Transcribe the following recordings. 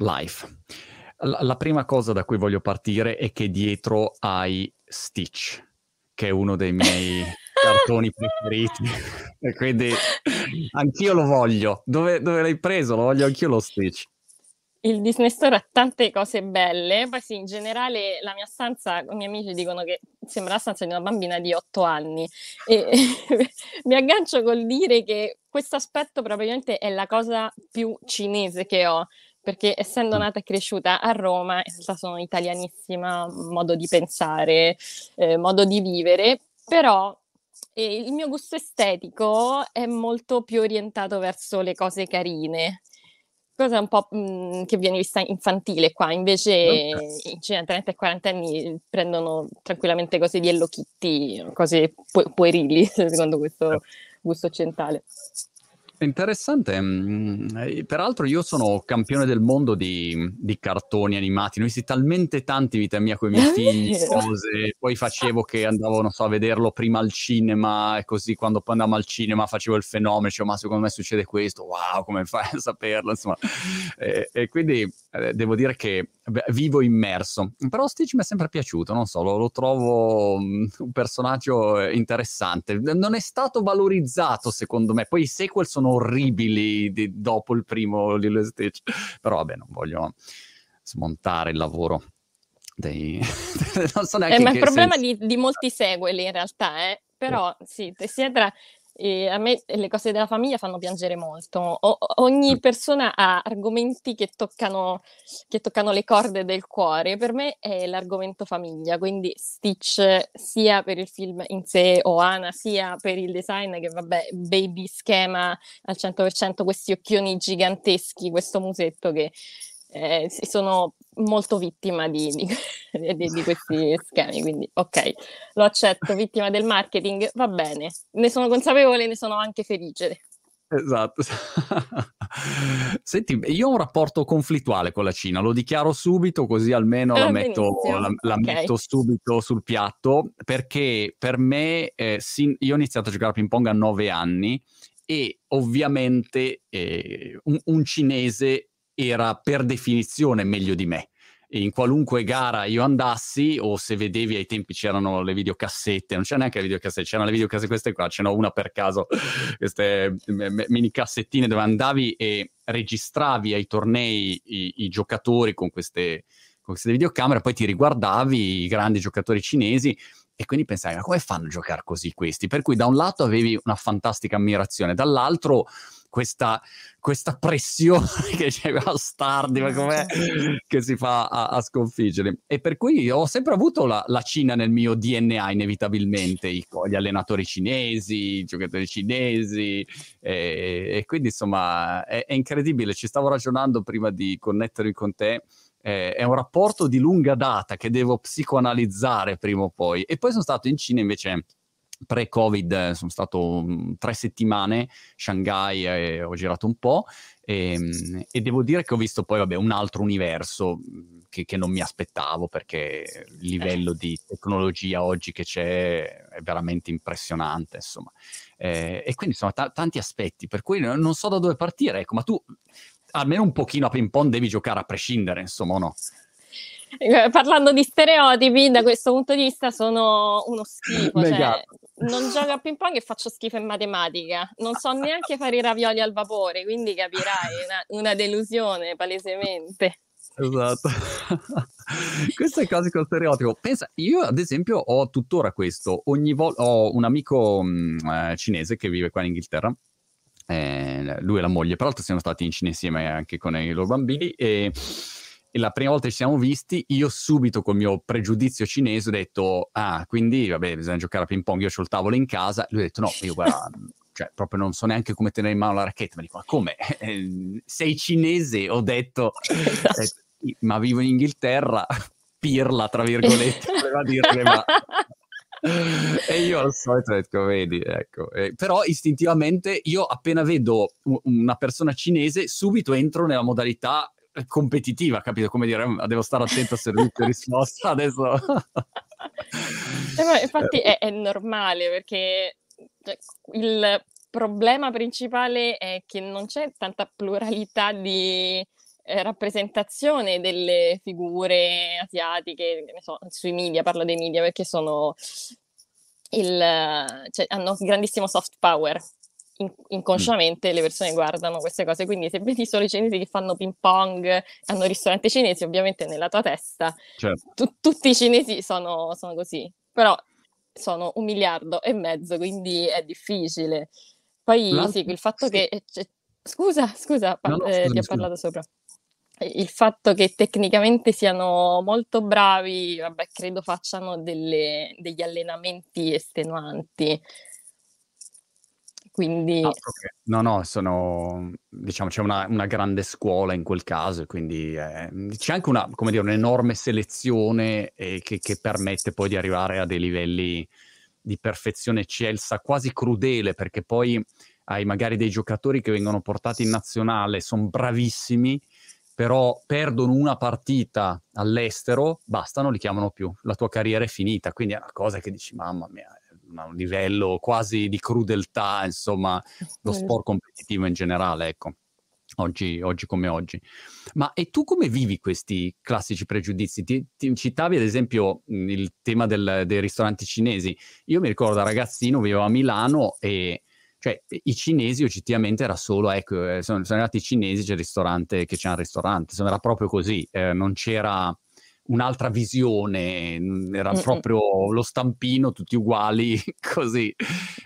Life. La, la prima cosa da cui voglio partire è che dietro hai Stitch, che è uno dei miei cartoni preferiti. e quindi anch'io lo voglio. Dove, dove l'hai preso? Lo voglio anch'io lo Stitch. Il Disney Store ha tante cose belle, poi sì, in generale la mia stanza, i miei amici dicono che sembra la stanza di una bambina di otto anni e mi aggancio col dire che questo aspetto probabilmente è la cosa più cinese che ho, perché essendo nata e cresciuta a Roma, in realtà sono italianissima, modo di pensare, eh, modo di vivere, però eh, il mio gusto estetico è molto più orientato verso le cose carine. Cosa un po' mh, mhmm, che viene vista infantile qua, invece okay. in Cina 30 e 40 anni prendono tranquillamente cose di Hello Kitty, cose pu- puerili, secondo questo gusto occidentale. Interessante, mm, eh, peraltro io sono campione del mondo di, di cartoni animati, ne ho visti talmente tanti vita mia con i miei figli, cose, poi facevo che andavo, non so, a vederlo prima al cinema e così quando poi andavo al cinema facevo il fenomeno, dicevo ma secondo me succede questo, wow come fai a saperlo, insomma, e, e quindi eh, devo dire che vivo immerso, però Stitch mi è sempre piaciuto, non so, lo, lo trovo um, un personaggio interessante, non è stato valorizzato secondo me, poi i sequel sono orribili di, dopo il primo Lilo Stitch. Però vabbè, non voglio smontare il lavoro dei... non so neanche eh, ma il problema di, di, molti sequel in realtà, eh? però sì, sia tra e a me le cose della famiglia fanno piangere molto. O- ogni persona ha argomenti che toccano, che toccano le corde del cuore. Per me è l'argomento famiglia, quindi Stitch sia per il film in sé o Ana sia per il design che vabbè, baby schema al 100%, questi occhioni giganteschi, questo musetto che eh, sono molto vittima di, di, di, questi schemi, quindi ok, lo accetto, vittima del marketing, va bene, ne sono consapevole, ne sono anche felice. Esatto. Senti, io ho un rapporto conflittuale con la Cina, lo dichiaro subito così almeno la, metto, la, la okay. metto, subito sul piatto, perché per me, eh, sin, io ho iniziato a giocare a ping pong a nove anni e ovviamente eh, un, un cinese era per definizione meglio di me in qualunque gara io andassi, o se vedevi ai tempi c'erano le videocassette, non c'era neanche le videocassette, c'erano le videocassette queste qua, ce n'ho una per caso, queste mini cassettine dove andavi e registravi ai tornei i, i giocatori con queste, con queste videocamere, poi ti riguardavi i grandi giocatori cinesi e quindi pensavi, ma come fanno a giocare così questi? Per cui da un lato avevi una fantastica ammirazione, dall'altro questa, questa pressione che c'è bastardi, ma com'è che si fa a, a, sconfiggere? E per cui ho sempre avuto la, la Cina nel mio DNA, inevitabilmente, I, gli allenatori cinesi, i giocatori cinesi, e, e quindi insomma è, è, incredibile. Ci stavo ragionando prima di connettermi con te. Eh, è un rapporto di lunga data che devo psicoanalizzare prima o poi. E poi sono stato in Cina invece pre-Covid eh, sono stato mm, tre settimane, Shanghai eh, ho girato un po' e, ehm, e, devo dire che ho visto poi vabbè, un altro universo mm, che, che, non mi aspettavo perché il livello di tecnologia oggi che c'è è veramente impressionante insomma eh, e quindi sono t- tanti aspetti per cui non so da dove partire ecco ma tu almeno un pochino a ping pong devi giocare a prescindere insomma o no? Eh, parlando di stereotipi, da questo punto di vista sono uno schifo. Cioè, non gioco a ping pong e faccio schifo in matematica. Non so neanche fare i ravioli al vapore, quindi capirai, una, una delusione palesemente. Esatto. Questo è il classico stereotipo. Pensa, io ad esempio ho tuttora questo. Ogni volta ho un amico mh, mm, eh, cinese che vive qua in Inghilterra. Eh, lui e la moglie, peraltro siamo stati in Cina insieme anche con i loro bambini e e la prima volta che ci siamo visti, io subito col mio pregiudizio cinese ho detto, ah, quindi vabbè, bisogna giocare a ping pong, io ho il tavolo in casa, lui ha detto, no, io guarda, cioè proprio non so neanche come tenere in mano la racchetta, mi dico, ma come? Sei cinese? Ho detto, eh, ma vivo in Inghilterra, pirla, tra virgolette, voleva dire, ma... e io al solito ho detto, vedi, ecco. Eh, però istintivamente io appena vedo una persona cinese, subito entro nella modalità competitiva, capito? Come dire, mm, devo stare attento a servizio e risposta adesso. eh, infatti è, è, normale perché cioè, il problema principale è che non c'è tanta pluralità di, eh, rappresentazione delle figure asiatiche, so, sui media, parlo dei media perché sono il, cioè, hanno grandissimo soft power. In, inconsciamente mm. le persone guardano queste cose, quindi se vedi solo i cinesi che fanno ping pong, hanno ristoranti cinesi, ovviamente nella tua testa certo. tu, tutti i cinesi sono, sono così, però sono un miliardo e mezzo, quindi è difficile. Poi L'altro... sì, il fatto che... Cioè, scusa, scusa, pa- no, no, eh, ti ho parlato sopra il fatto che tecnicamente siano molto bravi, vabbè, credo facciano delle, degli allenamenti estenuanti. Quindi... Ah, okay. No, no, sono, diciamo, c'è una, una, grande scuola in quel caso, quindi eh, c'è anche una, come dire, un'enorme selezione eh, che, che, permette poi di arrivare a dei livelli di perfezione eccelsa, quasi crudele, perché poi hai magari dei giocatori che vengono portati in nazionale, sono bravissimi, però perdono una partita all'estero, basta, non li chiamano più, la tua carriera è finita, quindi è una cosa che dici, mamma mia, a un livello quasi di crudeltà, insomma, lo sport competitivo in generale, ecco. Oggi, oggi, come oggi. Ma e tu come vivi questi classici pregiudizi? Ti, ti citavi ad esempio il tema del, dei ristoranti cinesi. Io mi ricordo da ragazzino, vivevo a Milano e cioè, i cinesi oggettivamente era solo, ecco, eh, sono, sono arrivati i cinesi, c'è il ristorante, che c'è un ristorante, insomma, era proprio così, eh, non c'era un'altra visione, era Mm-mm. proprio lo stampino, tutti uguali, così.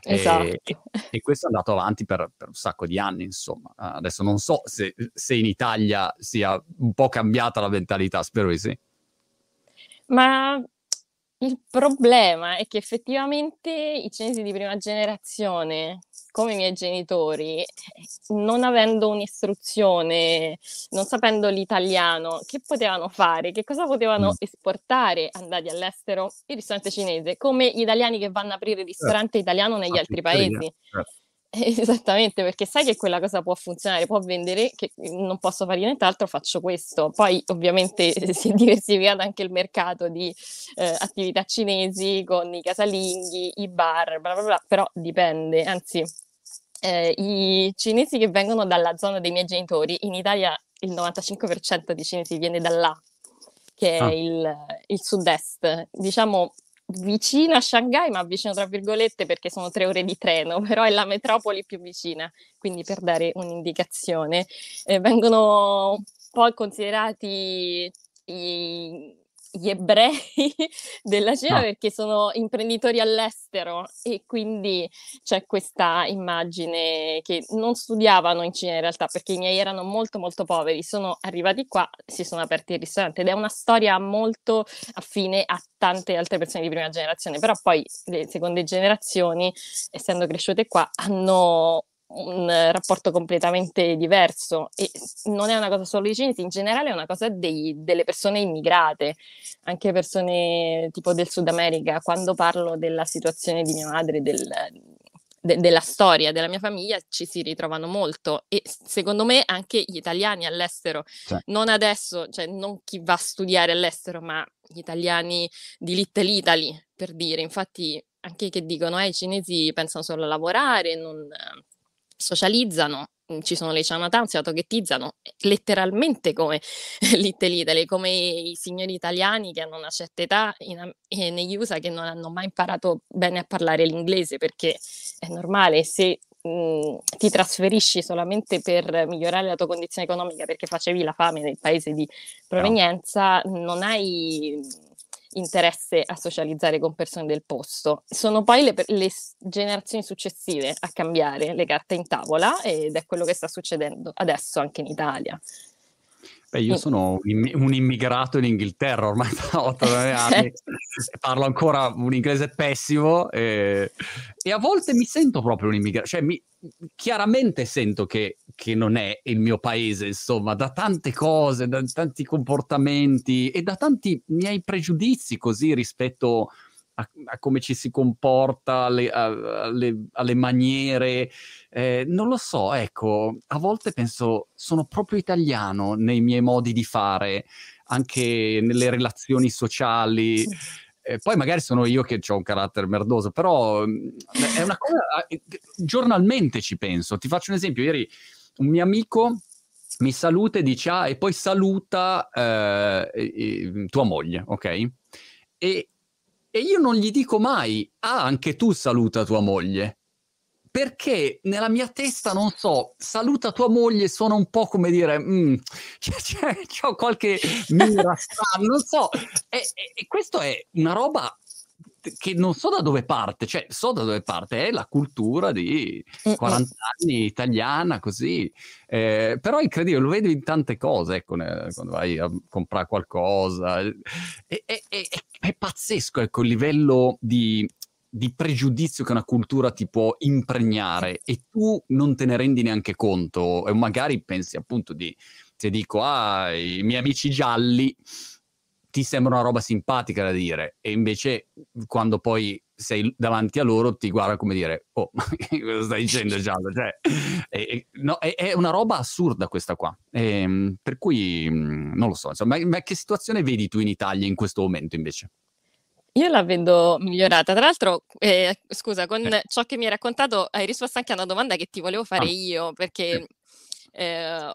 Esatto. E, e, questo è andato avanti per, per, un sacco di anni, insomma. Adesso non so se, se, in Italia sia un po' cambiata la mentalità, spero di sì. Ma il problema è che effettivamente i cinesi di prima generazione come i miei genitori, non avendo un'istruzione, non sapendo l'italiano, che potevano fare? Che cosa potevano mm. esportare andati all'estero? Il ristorante cinese, come gli italiani che vanno a aprire il ristorante certo. italiano negli altri paesi. Certo. Esattamente, perché sai che quella cosa può funzionare, può vendere, che non posso fare nient'altro, faccio questo. Poi ovviamente si è diversificato anche il mercato di eh, attività cinesi con i casalinghi, i bar, bla bla bla, però dipende, anzi eh, i cinesi che vengono dalla zona dei miei genitori, in Italia il 95% di cinesi viene da là, che è ah. il, il sud-est, diciamo vicino a Shanghai, ma vicino tra virgolette perché sono tre ore di treno, però è la metropoli più vicina, quindi per dare un'indicazione. Eh, vengono poi considerati i, gli ebrei della Cina no. perché sono imprenditori all'estero e quindi c'è questa immagine che non studiavano in Cina in realtà perché i miei erano molto molto poveri, sono arrivati qua, si sono aperti il ristorante ed è una storia molto affine a tante altre persone di prima generazione, però poi le seconde generazioni, essendo cresciute qua, hanno un rapporto completamente diverso e non è una cosa solo dei cinesi, in generale è una cosa dei, delle persone immigrate, anche persone tipo del Sud America. Quando parlo della situazione di mia madre, del, de, della storia della mia famiglia, ci si ritrovano molto e secondo me anche gli italiani all'estero, sì. non adesso, cioè non chi va a studiare all'estero, ma gli italiani di Little Italy, per dire, infatti anche che dicono eh, i cinesi pensano solo a lavorare, non socializzano, mhmm, ci sono le Chinatown, si autoghettizzano letteralmente come Little Italy, come i signori italiani che hanno una certa età in, eh, negli USA che non hanno mai imparato bene a parlare l'inglese perché è normale se mh, mhmm, ti trasferisci solamente per migliorare la tua condizione economica perché facevi la fame nel paese di provenienza, no. non hai interesse a socializzare con persone del posto. Sono poi le, le, generazioni successive a cambiare le carte in tavola ed è quello che sta succedendo adesso anche in Italia. Beh, io sono un immigrato in Inghilterra ormai da 8 anni, parlo ancora un inglese pessimo e, e, a volte mi sento proprio un immigrato, cioè mi, chiaramente sento che, che, non è il mio paese, insomma, da tante cose, da tanti comportamenti e da tanti miei pregiudizi così rispetto a, a come ci si comporta, alle, alle, alle maniere. Eh, non lo so, ecco, a volte penso sono proprio italiano nei miei modi di fare, anche nelle relazioni sociali. Eh, poi magari sono io che ho un carattere merdoso, però mm, è una cosa, giornalmente ci penso. Ti faccio un esempio, ieri un mio amico mi saluta e dice, ah, e poi saluta eh, tua moglie, ok? E, e io non gli dico mai, ah, anche tu saluta tua moglie. Perché nella mia testa, non so, saluta tua moglie suona un po' come dire, mm, c'è, c'è, c'ho qualche mira non so, e, e, e questo è una roba che non so da dove parte, cioè so da dove parte, è la cultura di 40 anni italiana, così. Eh, però è incredibile, lo vedo in tante cose, ecco, quando vai a comprare qualcosa. È, è, è, è pazzesco, ecco, il livello di di pregiudizio che una cultura ti può impregnare e tu non te ne rendi neanche conto e magari pensi appunto di se dico ah i miei amici gialli ti sembra una roba simpatica da dire e invece quando poi sei davanti a loro ti guarda come dire oh ma cosa stai dicendo giallo cioè, è, no, è, è, una roba assurda questa qua e, ehm, per cui mm, non lo so insomma, ma, ma che situazione vedi tu in Italia in questo momento invece? Io la vedo migliorata. Tra l'altro, eh, scusa, con eh. ciò che mi hai raccontato hai risposto anche a una domanda che ti volevo fare ah. io, perché eh,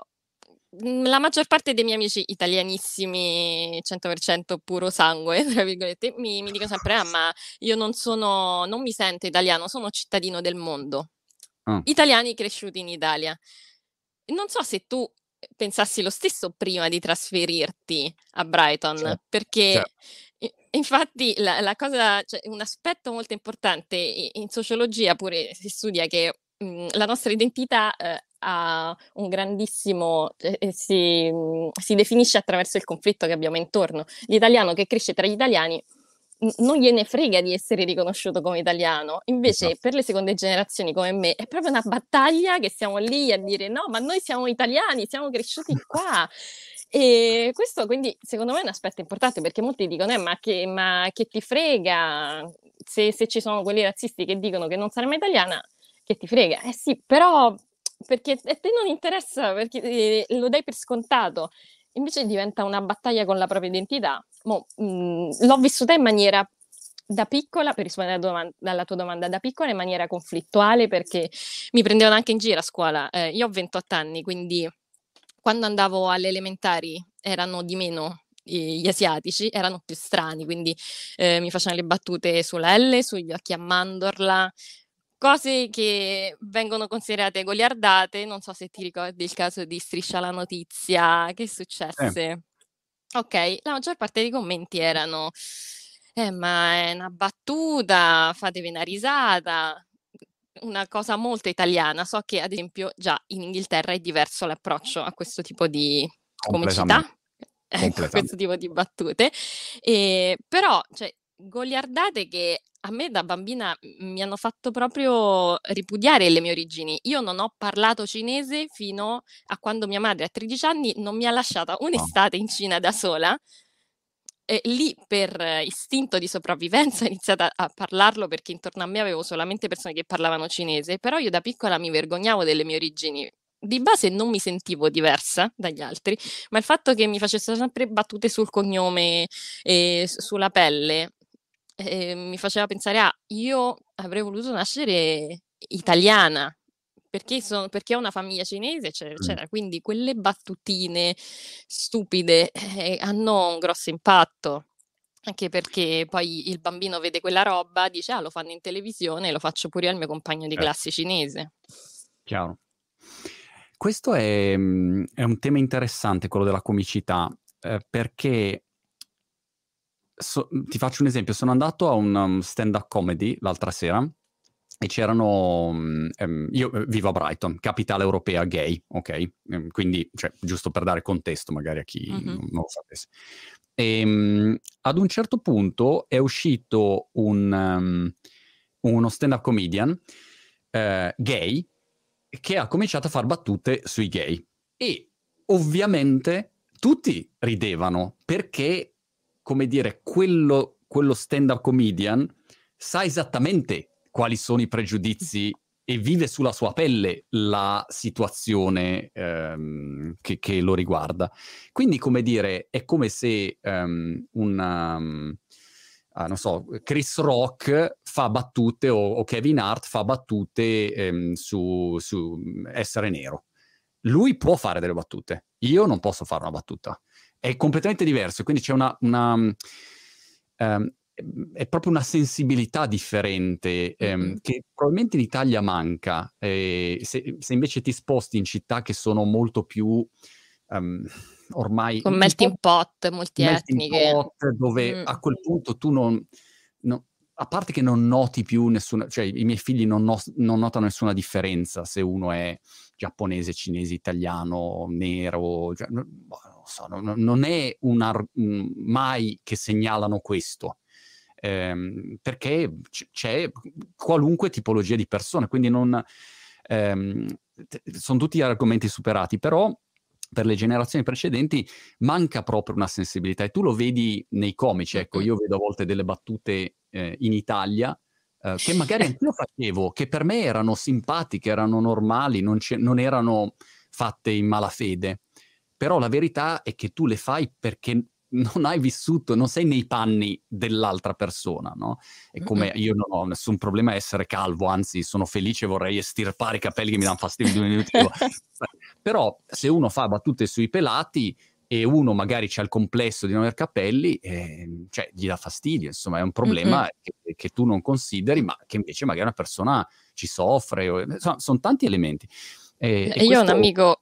la maggior parte dei miei amici italianissimi, 100% puro sangue, tra virgolette, mi, mi dicono sempre, ah, ma io non sono, non mi sento italiano, sono cittadino del mondo. Ah. Italiani cresciuti in Italia. Non so se tu pensassi lo stesso prima di trasferirti a Brighton, certo. perché... Certo Infatti la la cosa cioè un aspetto molto importante in sociologia pure si studia che, mhmm, la nostra identità, ehm, ha un grandissimo ehm, si mhmm, si definisce attraverso il conflitto che abbiamo intorno. L'italiano che cresce tra gli italiani non gliene frega di essere riconosciuto come italiano. Invece esatto. per le seconde generazioni come me è proprio una battaglia che siamo lì a dire: "No, ma noi siamo italiani, siamo cresciuti qua". E questo quindi secondo me è un aspetto importante perché molti dicono: "Eh, ma che ma che ti frega? Se se ci sono quelli razzisti che dicono che non sarei mai italiana, che ti frega?" Eh sì, però perché a te non interessa, perché eh, lo dai per scontato. Invece diventa una battaglia con la propria identità. Mo, mhmm, l'ho vissuta in maniera da piccola, per rispondere alla, doman- alla, tua domanda, da piccola in maniera conflittuale perché mi prendevano anche in giro a scuola. Eh, io ho 28 anni, quindi quando andavo alle elementari erano di meno gli asiatici, erano più strani, quindi eh, mi facevano le battute sulla L, sugli occhi a mandorla, cose che vengono considerate goliardate. Non so se ti ricordi il caso di Striscia la notizia, che successe? Eh. Ok, la maggior parte dei commenti erano: Eh, ma è una battuta, fatevi una risata una cosa molto italiana. So che ad esempio già in Inghilterra è diverso l'approccio a questo tipo di comicità, a questo tipo di battute. E, però, cioè, goliardate che a me da bambina mi hanno fatto proprio ripudiare le mie origini. Io non ho parlato cinese fino a quando mia madre a 13 anni non mi ha lasciata un'estate in Cina da sola e lì per istinto di sopravvivenza ho iniziato a parlarlo perché intorno a me avevo solamente persone che parlavano cinese, però io da piccola mi vergognavo delle mie origini. Di base non mi sentivo diversa dagli altri, ma il fatto che mi facessero sempre battute sul cognome e sulla pelle eh, mi faceva pensare, ah, io avrei voluto nascere italiana, perché, sono, perché ho una famiglia cinese, eccetera, eccetera. Quindi quelle battutine stupide eh, hanno un grosso impatto. Anche perché poi il bambino vede quella roba, dice: Ah, lo fanno in televisione, lo faccio pure al mio compagno di classe cinese. Chiaro. Questo è, mhmm, è un tema interessante, quello della comicità, eh, perché so, ti faccio un esempio: sono andato a un um, stand-up comedy l'altra sera e c'erano, um, io eh, vivo a Brighton, capitale europea gay, ok? Um, quindi, cioè, giusto per dare contesto magari a chi mm-hmm. non, lo sapesse. E, um, ad un certo punto è uscito un, uno stand-up comedian uh, gay che ha cominciato a fare battute sui gay. E ovviamente tutti ridevano perché, come dire, quello, quello stand-up comedian sa esattamente quali sono i pregiudizi e vive sulla sua pelle la situazione ehm, che, che, lo riguarda. Quindi, come dire, è come se um, una, um, ah, non so, Chris Rock fa battute o, o Kevin Hart fa battute ehm, su, su, essere nero. lui può fare delle battute, io non posso fare una battuta. È completamente diverso, quindi c'è una... una um, è proprio una sensibilità differente ehm, mm-hmm. che probabilmente in Italia manca. Eh, se, se, invece ti sposti in città che sono molto più um, ormai... Con melting pot, molti etniche. Pot, dove mm. a quel punto tu non, no, a parte che non noti più nessuna, cioè i miei figli non, no, non, notano nessuna differenza se uno è giapponese, cinese, italiano, nero, cioè, boh, so, non, non è una, mai che segnalano questo. Ehm, perché c- c'è qualunque tipologia di persone, quindi non, ehm, t- sono tutti argomenti superati, però per le generazioni precedenti manca proprio una sensibilità e tu lo vedi nei comici, ecco, io vedo a volte delle battute eh, in Italia eh, che magari anch'io facevo, che per me erano simpatiche, erano normali, non, non erano fatte in malafede, però la verità è che tu le fai perché non hai vissuto, non sei nei panni dell'altra persona, no? E come io non ho nessun problema a essere calvo, anzi sono felice, vorrei estirpare i capelli che mi danno fastidio di minuti. Però se uno fa battute sui pelati e uno magari c'ha il complesso di non aver capelli, eh, cioè gli dà fastidio, insomma è un problema che, che, tu non consideri, ma che invece magari una persona ci soffre, o, insomma sono tanti elementi. E, e io questo... ho un amico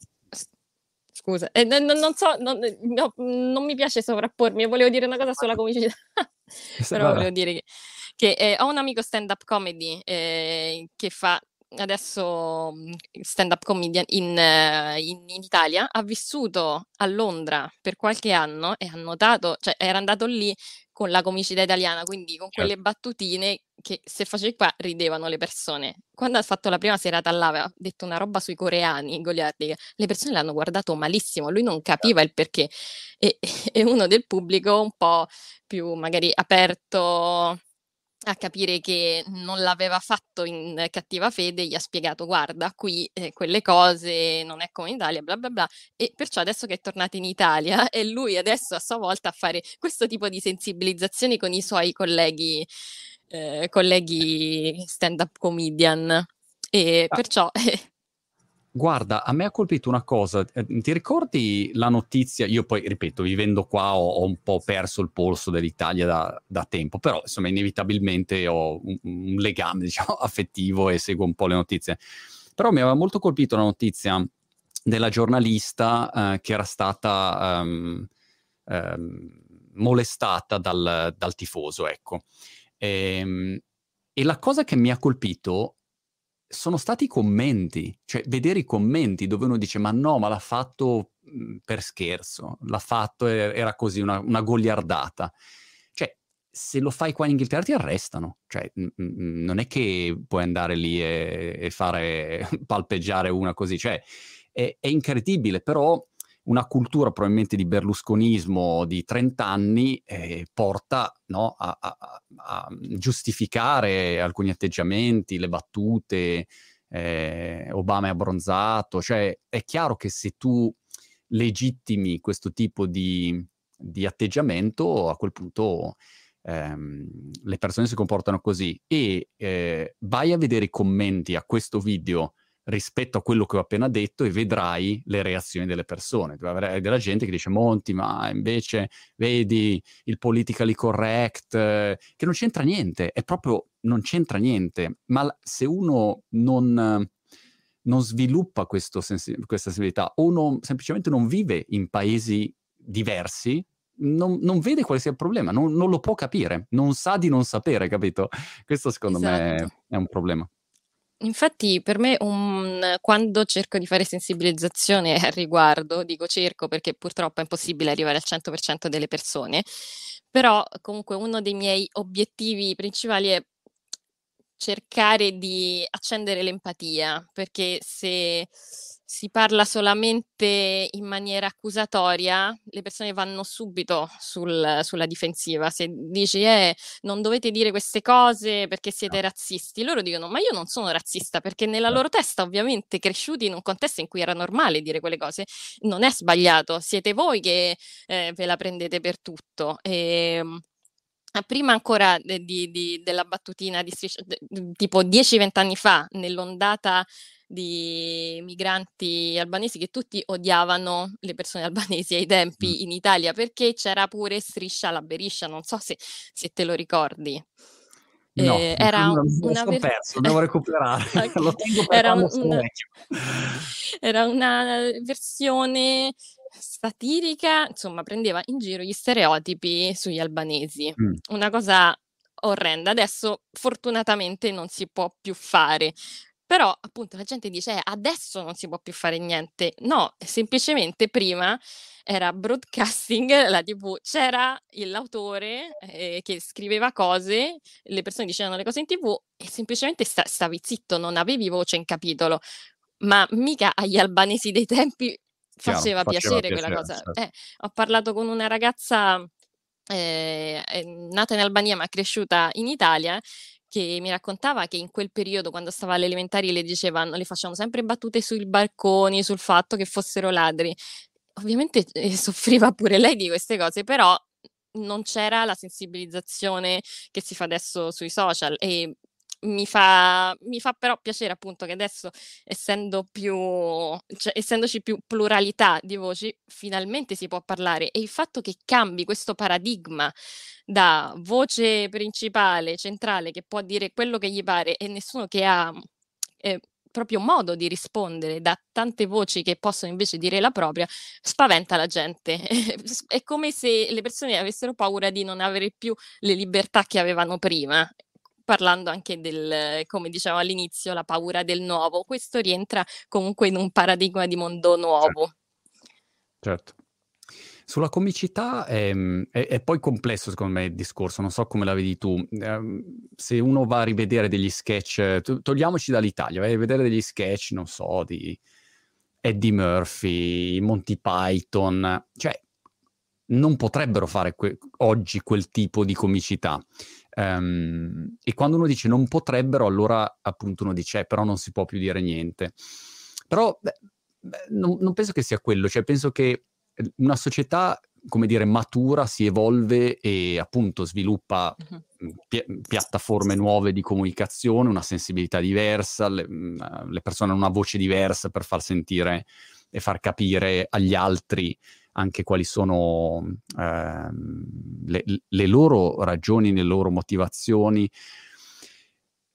scusa. Eh, non, non, so, non, no, non, mi piace sovrappormi, volevo dire una cosa sulla comicità, però volevo dire che, che eh, ho un amico stand-up comedy eh, che fa adesso mhmm, stand-up comedian in, in, in, Italia, ha vissuto a Londra per qualche anno e ha notato, cioè era andato lì con la comicità italiana, quindi con quelle certo. battutine che se facevi qua ridevano le persone. Quando ha fatto la prima serata là aveva detto una roba sui coreani, goliardica, le persone l'hanno guardato malissimo, lui non capiva il perché. E, e uno del pubblico un po' più magari aperto a capire che non l'aveva fatto in cattiva fede, gli ha spiegato guarda qui eh, quelle cose non è come in Italia, bla bla bla, e perciò adesso che è tornato in Italia è lui adesso a sua volta a fare questo tipo di sensibilizzazioni con i suoi colleghi, eh, colleghi stand-up comedian e ah. perciò... Eh, Guarda, a me ha colpito una cosa. Eh, ti ricordi la notizia? Io poi, ripeto, vivendo qua ho, ho un po' perso il polso dell'Italia da, da, tempo, però insomma inevitabilmente ho un, un, legame, diciamo, affettivo e seguo un po' le notizie. Però mi aveva molto colpito la notizia della giornalista eh, che era stata um, um, molestata dal, dal, tifoso, ecco. E, ehm, e la cosa che mi ha colpito sono stati i commenti, cioè vedere i commenti dove uno dice ma no, ma l'ha fatto mhmm, per scherzo, l'ha fatto, era così, una, una goliardata. Cioè, se lo fai qua in Inghilterra ti arrestano, cioè mh, mh, non è che puoi andare lì e, e fare palpeggiare una così, cioè è, è incredibile, però una cultura probabilmente di berlusconismo di 30 anni eh, porta no, a, a, a, giustificare alcuni atteggiamenti, le battute, eh, Obama è abbronzato, cioè è chiaro che se tu legittimi questo tipo di, di atteggiamento, a quel punto ehm, le persone si comportano così. E eh, vai a vedere i commenti a questo video rispetto a quello che ho appena detto e vedrai le reazioni delle persone. Avrai della gente che dice Monti, ma invece vedi il politically correct, che non c'entra niente, è proprio non c'entra niente, ma se uno non, non sviluppa sensi- questa sensibilità o non, semplicemente non vive in paesi diversi, non, non, vede quale sia il problema, non, non, lo può capire, non sa di non sapere, capito? Questo secondo esatto. me è un problema. Infatti per me un quando cerco di fare sensibilizzazione al riguardo, dico cerco perché purtroppo è impossibile arrivare al 100% delle persone, però comunque uno dei miei obiettivi principali è cercare di accendere l'empatia, perché se si parla solamente in maniera accusatoria, le persone vanno subito sul, sulla difensiva. Se dici eh, non dovete dire queste cose perché siete razzisti, loro dicono ma io non sono razzista perché nella loro testa ovviamente cresciuti in un contesto in cui era normale dire quelle cose, non è sbagliato, siete voi che eh, ve la prendete per tutto. E, ehm, prima ancora di, di, della battutina di, tipo 10-20 anni fa, nell'ondata di migranti albanesi che tutti odiavano le persone albanesi ai tempi mm. in Italia perché c'era pure Striscia la Beriscia, non so se, se te lo ricordi. No, eh, era non, una ver- perso, devo recuperare. lo tengo per era, una, era una versione satirica, insomma, prendeva in giro gli stereotipi sugli albanesi. Mm. Una cosa orrenda. Adesso fortunatamente non si può più fare. Però appunto la gente dice eh, adesso non si può più fare niente. No, semplicemente prima era broadcasting, la TV, c'era l'autore eh, che scriveva cose, le persone dicevano le cose in TV e semplicemente sta- stavi zitto, non avevi voce in capitolo. Ma mica agli albanesi dei tempi faceva, Chiaro, piacere, faceva quella cosa. Certo. Eh, ho parlato con una ragazza eh, nata in Albania ma cresciuta in Italia che mi raccontava che in quel periodo, quando stava alle elementari, le dicevano, le facciamo sempre battute sui balconi, sul fatto che fossero ladri. Ovviamente eh, soffriva pure lei di queste cose, però non c'era la sensibilizzazione che si fa adesso sui social e mi fa, mi fa però piacere appunto che adesso, essendo più, cioè, essendoci più pluralità di voci, finalmente si può parlare e il fatto che cambi questo paradigma da voce principale, centrale, che può dire quello che gli pare e nessuno che ha eh, proprio modo di rispondere da tante voci che possono invece dire la propria, spaventa la gente. È come se le persone avessero paura di non avere più le libertà che avevano prima parlando anche del, come dicevamo all'inizio, la paura del nuovo. Questo rientra comunque in un paradigma di mondo certo. nuovo. Certo. Sulla comicità è, è, è, poi complesso secondo me il discorso, non so come la vedi tu. Eh, se uno va a rivedere degli sketch, to- togliamoci dall'Italia, vai a vedere degli sketch, non so, di Eddie Murphy, Monty Python, cioè non potrebbero fare que- oggi quel tipo di comicità. Um, e quando uno dice non potrebbero, allora appunto uno dice, eh, però non si può più dire niente. Però beh, non, non, penso che sia quello, cioè penso che una società, come dire, matura, si evolve e appunto sviluppa uh-huh. pi- piattaforme nuove di comunicazione, una sensibilità diversa, le, le persone hanno una voce diversa per far sentire e far capire agli altri anche quali sono eh, le, le, loro ragioni, le loro motivazioni.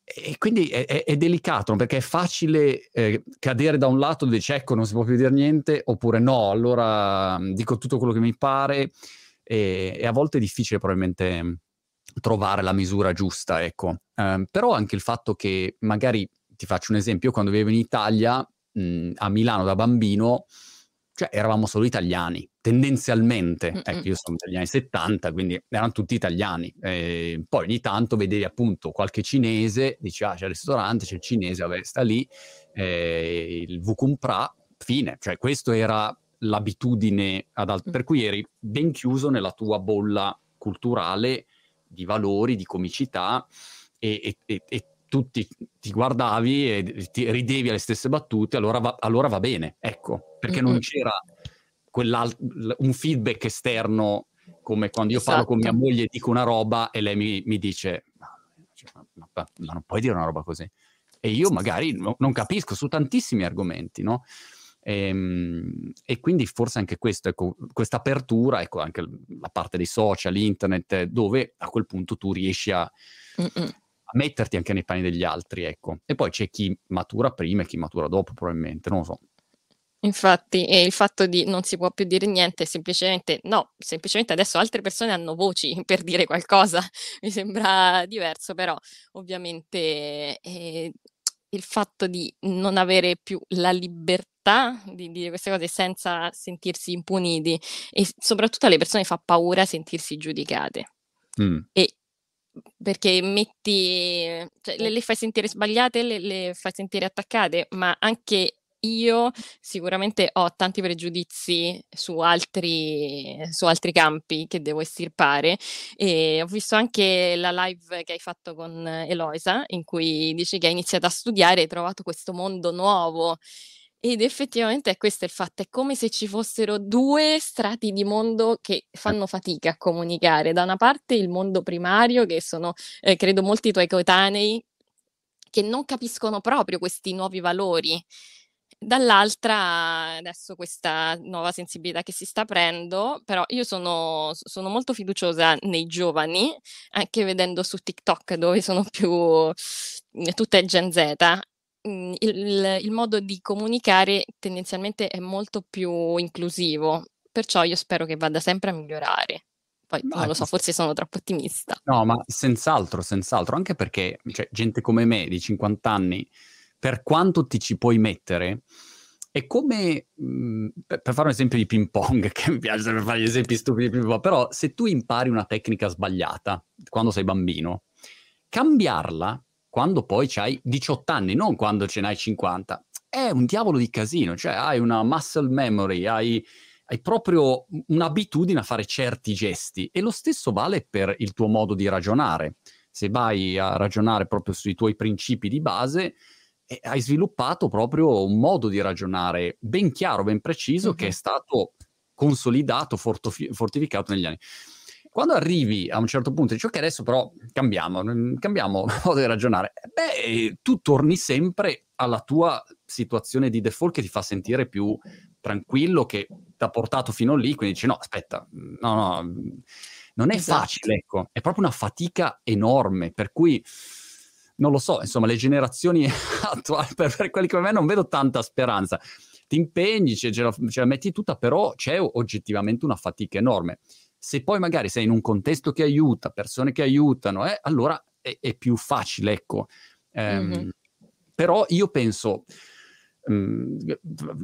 E quindi è, è, è delicato perché è facile eh, cadere da un lato e dici ecco non si può più dire niente oppure no, allora mm, dico tutto quello che mi pare e, e a volte è difficile probabilmente trovare la misura giusta, ecco. Eh, però anche il fatto che magari, ti faccio un esempio, io quando vivevo in Italia, mh, mm, a Milano da bambino, cioè eravamo solo italiani, tendenzialmente. Mm-mm. Ecco, io sono degli anni 70, quindi erano tutti italiani. E poi ogni tanto vedevi appunto qualche cinese, dici ah c'è il ristorante, c'è il cinese, vabbè, sta lì, eh, il Vukumpra, fine. Cioè questo era l'abitudine ad alt- mm. per cui eri ben chiuso nella tua bolla culturale di valori, di comicità e, e, e, e tutti ti guardavi e ti ridevi alle stesse battute, allora va, allora va bene, ecco, perché mm-hmm. non c'era un feedback esterno come quando io esatto. parlo con mia esatto. moglie e dico una roba e lei mi, mi dice cioè, ma, ma, ma, non puoi dire una roba così. E io magari no, non capisco su tantissimi argomenti, no? E, ehm, e, quindi forse anche questo, ecco, questa apertura, ecco, anche la parte dei social, internet, dove a quel punto tu riesci a, metterti anche nei panni degli altri, ecco. E poi c'è chi matura prima e chi matura dopo, probabilmente, non lo so. Infatti, e il fatto di non si può più dire niente, semplicemente no, semplicemente adesso altre persone hanno voci per dire qualcosa, mi sembra diverso, però ovviamente eh, il fatto di non avere più la libertà di dire queste cose senza sentirsi impuniti e soprattutto alle persone fa paura sentirsi giudicate. Mm. E perché metti, cioè, le, le, fai sentire sbagliate, le, le, fai sentire attaccate, ma anche io sicuramente ho tanti pregiudizi su altri, su altri campi che devo estirpare e ho visto anche la live che hai fatto con Eloisa in cui dici che hai iniziato a studiare e hai trovato questo mondo nuovo ed effettivamente è questo il fatto, è come se ci fossero due strati di mondo che fanno fatica a comunicare. Da una parte il mondo primario, che sono, eh, credo, molti tuoi coetanei che non capiscono proprio questi nuovi valori. Dall'altra, adesso questa nuova sensibilità che si sta aprendo, però io sono, sono molto fiduciosa nei giovani, anche vedendo su TikTok dove sono più tutte Gen Z, mhmm, il, il modo di comunicare tendenzialmente è molto più inclusivo, perciò io spero che vada sempre a migliorare. Poi no, non lo so, forse sono troppo ottimista. No, ma senz'altro, senz'altro, anche perché cioè, gente come me di 50 anni, per quanto ti ci puoi mettere, è come, mh, mhmm, per, fare un esempio di ping pong, che mi piace sempre fare gli esempi stupidi di ping pong, però se tu impari una tecnica sbagliata quando sei bambino, cambiarla quando poi hai 18 anni, non quando ce n'hai 50, è un diavolo di casino, cioè hai una muscle memory, hai hai proprio un'abitudine a fare certi gesti e lo stesso vale per il tuo modo di ragionare. Se vai a ragionare proprio sui tuoi principi di base, hai sviluppato proprio un modo di ragionare ben chiaro, ben preciso, uh-huh. che è stato consolidato, fortofi- fortificato negli anni. Quando arrivi a un certo punto e dici ok adesso però cambiamo, cambiamo modo di ragionare, beh tu torni sempre alla tua situazione di default che ti fa sentire più tranquillo che ti ha portato fino lì, quindi dici no, aspetta, no, no, non è esatto. facile, ecco, è proprio una fatica enorme, per cui non lo so, insomma, le generazioni attuali, per, per quelli come me non vedo tanta speranza. Ti impegni, ce, ce, la, ce la metti tutta, però c'è oggettivamente una fatica enorme. Se poi magari sei in un contesto che aiuta, persone che aiutano, eh, allora è, è, più facile, ecco. Um, mm-hmm. Però io penso, Mhmm,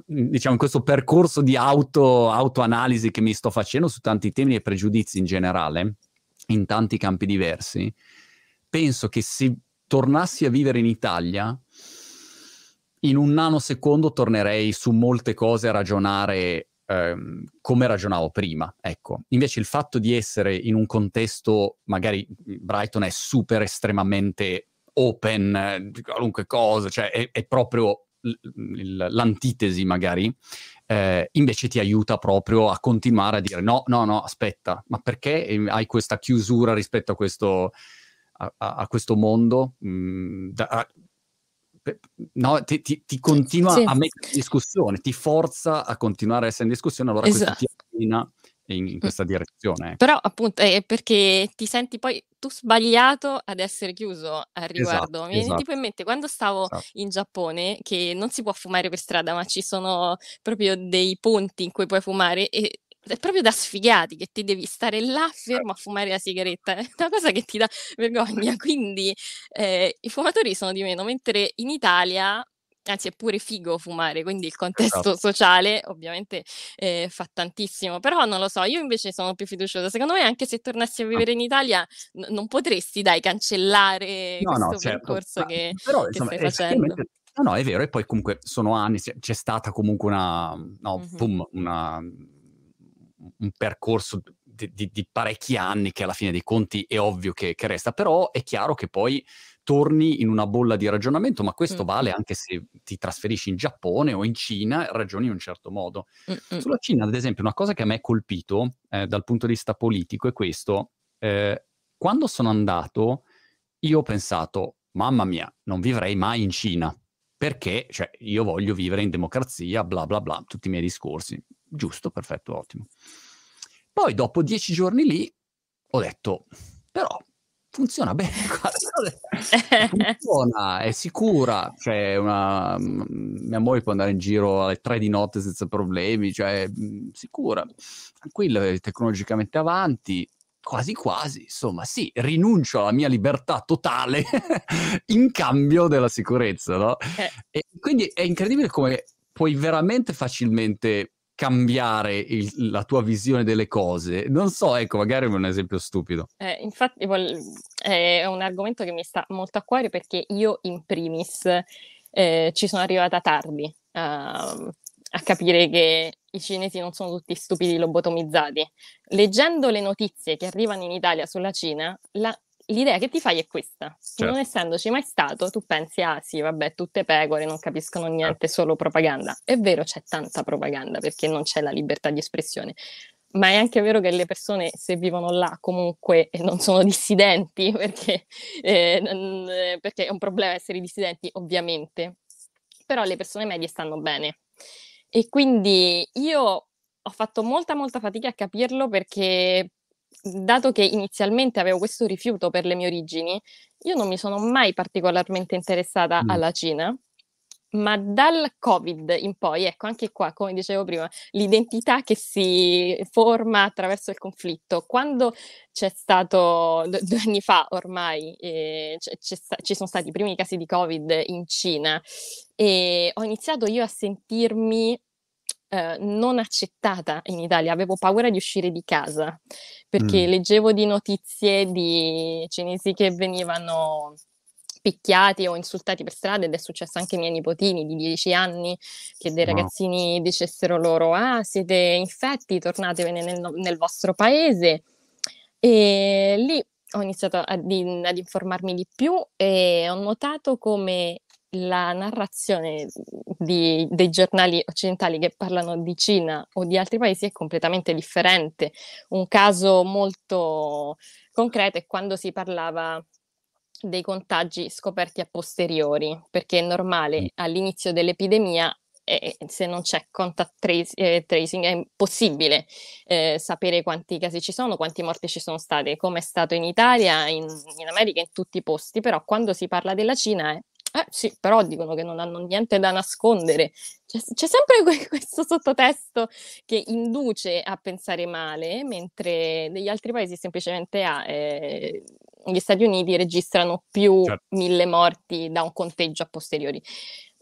diciamo in questo percorso di auto, autoanalisi che mi sto facendo su tanti temi e pregiudizi in generale, in tanti campi diversi, penso che se tornassi a vivere in Italia, in un nanosecondo tornerei su molte cose a ragionare ehm, come ragionavo prima. Ecco, invece il fatto di essere in un contesto, magari Brighton è super estremamente open, qualunque cosa, cioè è, è proprio l'antitesi magari, eh, invece ti aiuta proprio a continuare a dire no, no, no, aspetta, ma perché hai questa chiusura rispetto a questo, a, a questo mondo? Mm, da, no, ti, ti, ti continua sì. a mettere in discussione, ti forza a continuare a essere in discussione, allora esatto. questo ti appena in, in questa direzione. Però appunto è perché ti senti poi tu sbagliato ad essere chiuso al esatto, riguardo. Esatto, Mi viene esatto. tipo in mente quando stavo esatto. in Giappone, che non si può fumare per strada, ma ci sono proprio dei punti in cui puoi fumare e è proprio da sfigati che ti devi stare là fermo a fumare la sigaretta, è una cosa che ti dà vergogna. Quindi eh, i fumatori sono di meno, mentre in Italia anzi è pure figo fumare, quindi il contesto esatto. sociale ovviamente eh, fa tantissimo, però non lo so, io invece sono più fiduciosa, secondo me anche se tornassi a ah. vivere in Italia n- non potresti dai cancellare no, questo no, certo. percorso che, però, che insomma, stai facendo. No, no, è vero, e poi comunque sono anni, c'è stata comunque una, no, mm-hmm. boom, una, un percorso di, di, di, parecchi anni che alla fine dei conti è ovvio che, che resta, però è chiaro che poi torni in una bolla di ragionamento, ma questo mm. vale anche se ti trasferisci in Giappone o in Cina, ragioni in un certo modo. Mm-mm. Sulla Cina, ad esempio, una cosa che a me ha colpito eh, dal punto di vista politico è questo. Eh, quando sono andato, io ho pensato, mamma mia, non vivrei mai in Cina, perché cioè, io voglio vivere in democrazia, bla bla bla, tutti i miei discorsi. Giusto, perfetto, ottimo. Poi dopo dieci giorni lì ho detto, però funziona bene, funziona, è sicura, cioè una, mia moglie può andare in giro alle tre di notte senza problemi, cioè sicura, tranquilla, tecnologicamente avanti, quasi quasi, insomma, sì, rinuncio alla mia libertà totale in cambio della sicurezza, no? Eh. E quindi è incredibile come puoi veramente facilmente cambiare il, la tua visione delle cose. Non so, ecco, magari è un esempio stupido. Eh, infatti è un argomento che mi sta molto a cuore perché io in primis eh, ci sono arrivata tardi a, a capire che i cinesi non sono tutti stupidi lobotomizzati. Leggendo le notizie che arrivano in Italia sulla Cina, la, l'idea che ti fai è questa. Certo. Non essendoci mai stato, tu pensi, ah sì, vabbè, tutte pecore, non capiscono niente, certo. solo propaganda. È vero, c'è tanta propaganda perché non c'è la libertà di espressione. ma è anche vero che le persone se vivono là comunque non sono dissidenti perché, eh, non, perché è un problema essere dissidenti ovviamente, però le persone medie stanno bene. E quindi io ho fatto molta molta fatica a capirlo perché dato che inizialmente avevo questo rifiuto per le mie origini, io non mi sono mai particolarmente interessata mm. alla Cina ma dal Covid in poi, ecco anche qua, come dicevo prima, l'identità che si forma attraverso il conflitto. Quando c'è stato, d- due anni fa ormai, eh, sta- ci sono stati i primi casi di Covid in Cina e ho iniziato io a sentirmi eh, non accettata in Italia, avevo paura di uscire di casa perché mm. leggevo di notizie di cinesi che venivano picchiati o insultati per strada ed è successo anche ai miei nipotini di 10 anni che dei ragazzini dicessero loro ah siete infetti tornatevene nel, nel vostro paese. E lì ho iniziato ad, ad informarmi di più e ho notato come la narrazione di, dei giornali occidentali che parlano di Cina o di altri paesi è completamente differente. Un caso molto concreto è quando si parlava dei contagi scoperti a posteriori, perché è normale mm. all'inizio dell'epidemia eh, se non c'è contact trace, eh, tracing è impossibile eh, sapere quanti casi ci sono, quanti morti ci sono state, come è stato in Italia, in, in, America, in tutti i posti, però quando si parla della Cina è eh sì, però dicono che non hanno niente da nascondere. C'è, c'è sempre que- questo sottotesto che induce a pensare male, mentre negli altri paesi semplicemente ha eh, gli Stati Uniti registrano più certo. mille morti da un conteggio a posteriori.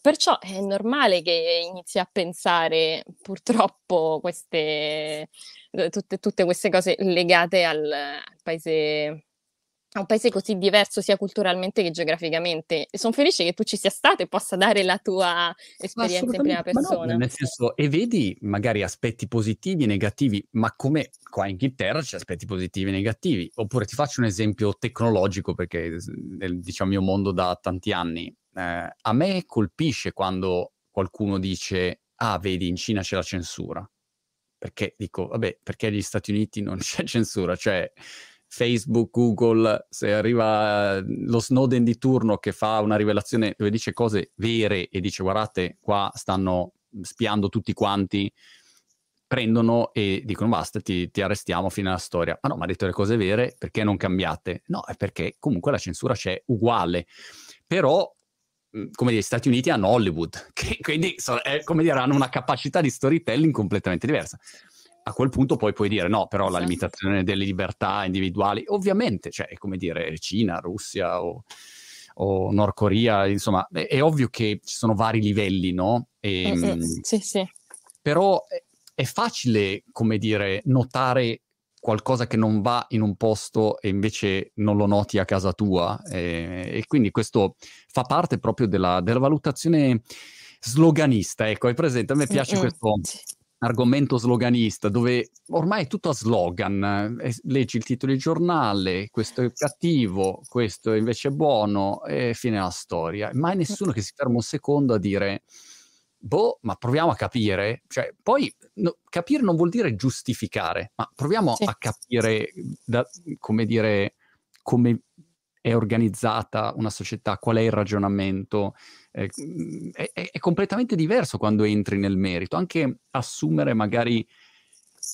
Perciò è normale che inizi a pensare purtroppo queste, tutte, tutte queste cose legate al, al paese un paese così diverso sia culturalmente che geograficamente. E sono felice che tu ci sia stato e possa dare la tua esperienza in prima persona. No, nel senso, e vedi magari aspetti positivi e negativi, ma come qua in Inghilterra c'è aspetti positivi e negativi. Oppure ti faccio un esempio tecnologico, perché nel diciamo, mio mondo da tanti anni, eh, a me colpisce quando qualcuno dice, ah, vedi, in Cina c'è la censura. Perché dico, vabbè, perché negli Stati Uniti non c'è censura? Cioè Facebook, Google, se arriva lo Snowden di turno che fa una rivelazione dove dice cose vere e dice guardate qua stanno spiando tutti quanti, prendono e dicono basta, ti, ti arrestiamo fino alla storia. Ma no, ma ha detto le cose vere, perché non cambiate? No, è perché comunque la censura c'è uguale. Però come gli Stati Uniti hanno Hollywood, che quindi so, è, come dire, hanno una capacità di storytelling completamente diversa a quel punto poi puoi dire no, però la limitazione delle libertà individuali, ovviamente, cioè è come dire Cina, Russia o, o Nord Corea, insomma, è, è, ovvio che ci sono vari livelli, no? E, mm, mm, sì, sì. Però è, è facile, come dire, notare qualcosa che non va in un posto e invece non lo noti a casa tua. E, e quindi questo fa parte proprio della, della, valutazione sloganista. Ecco, hai presente? A me piace mm-hmm. questo argomento sloganista dove ormai è tutto a slogan, eh, leggi il titolo di giornale, questo è cattivo, questo invece è buono e fine la storia. Mai nessuno che si ferma un secondo a dire boh, ma proviamo a capire, cioè poi no, capire non vuol dire giustificare, ma proviamo sì. a capire da, come dire come è organizzata una società, qual è il ragionamento, è, è, completamente diverso quando entri nel merito, anche assumere magari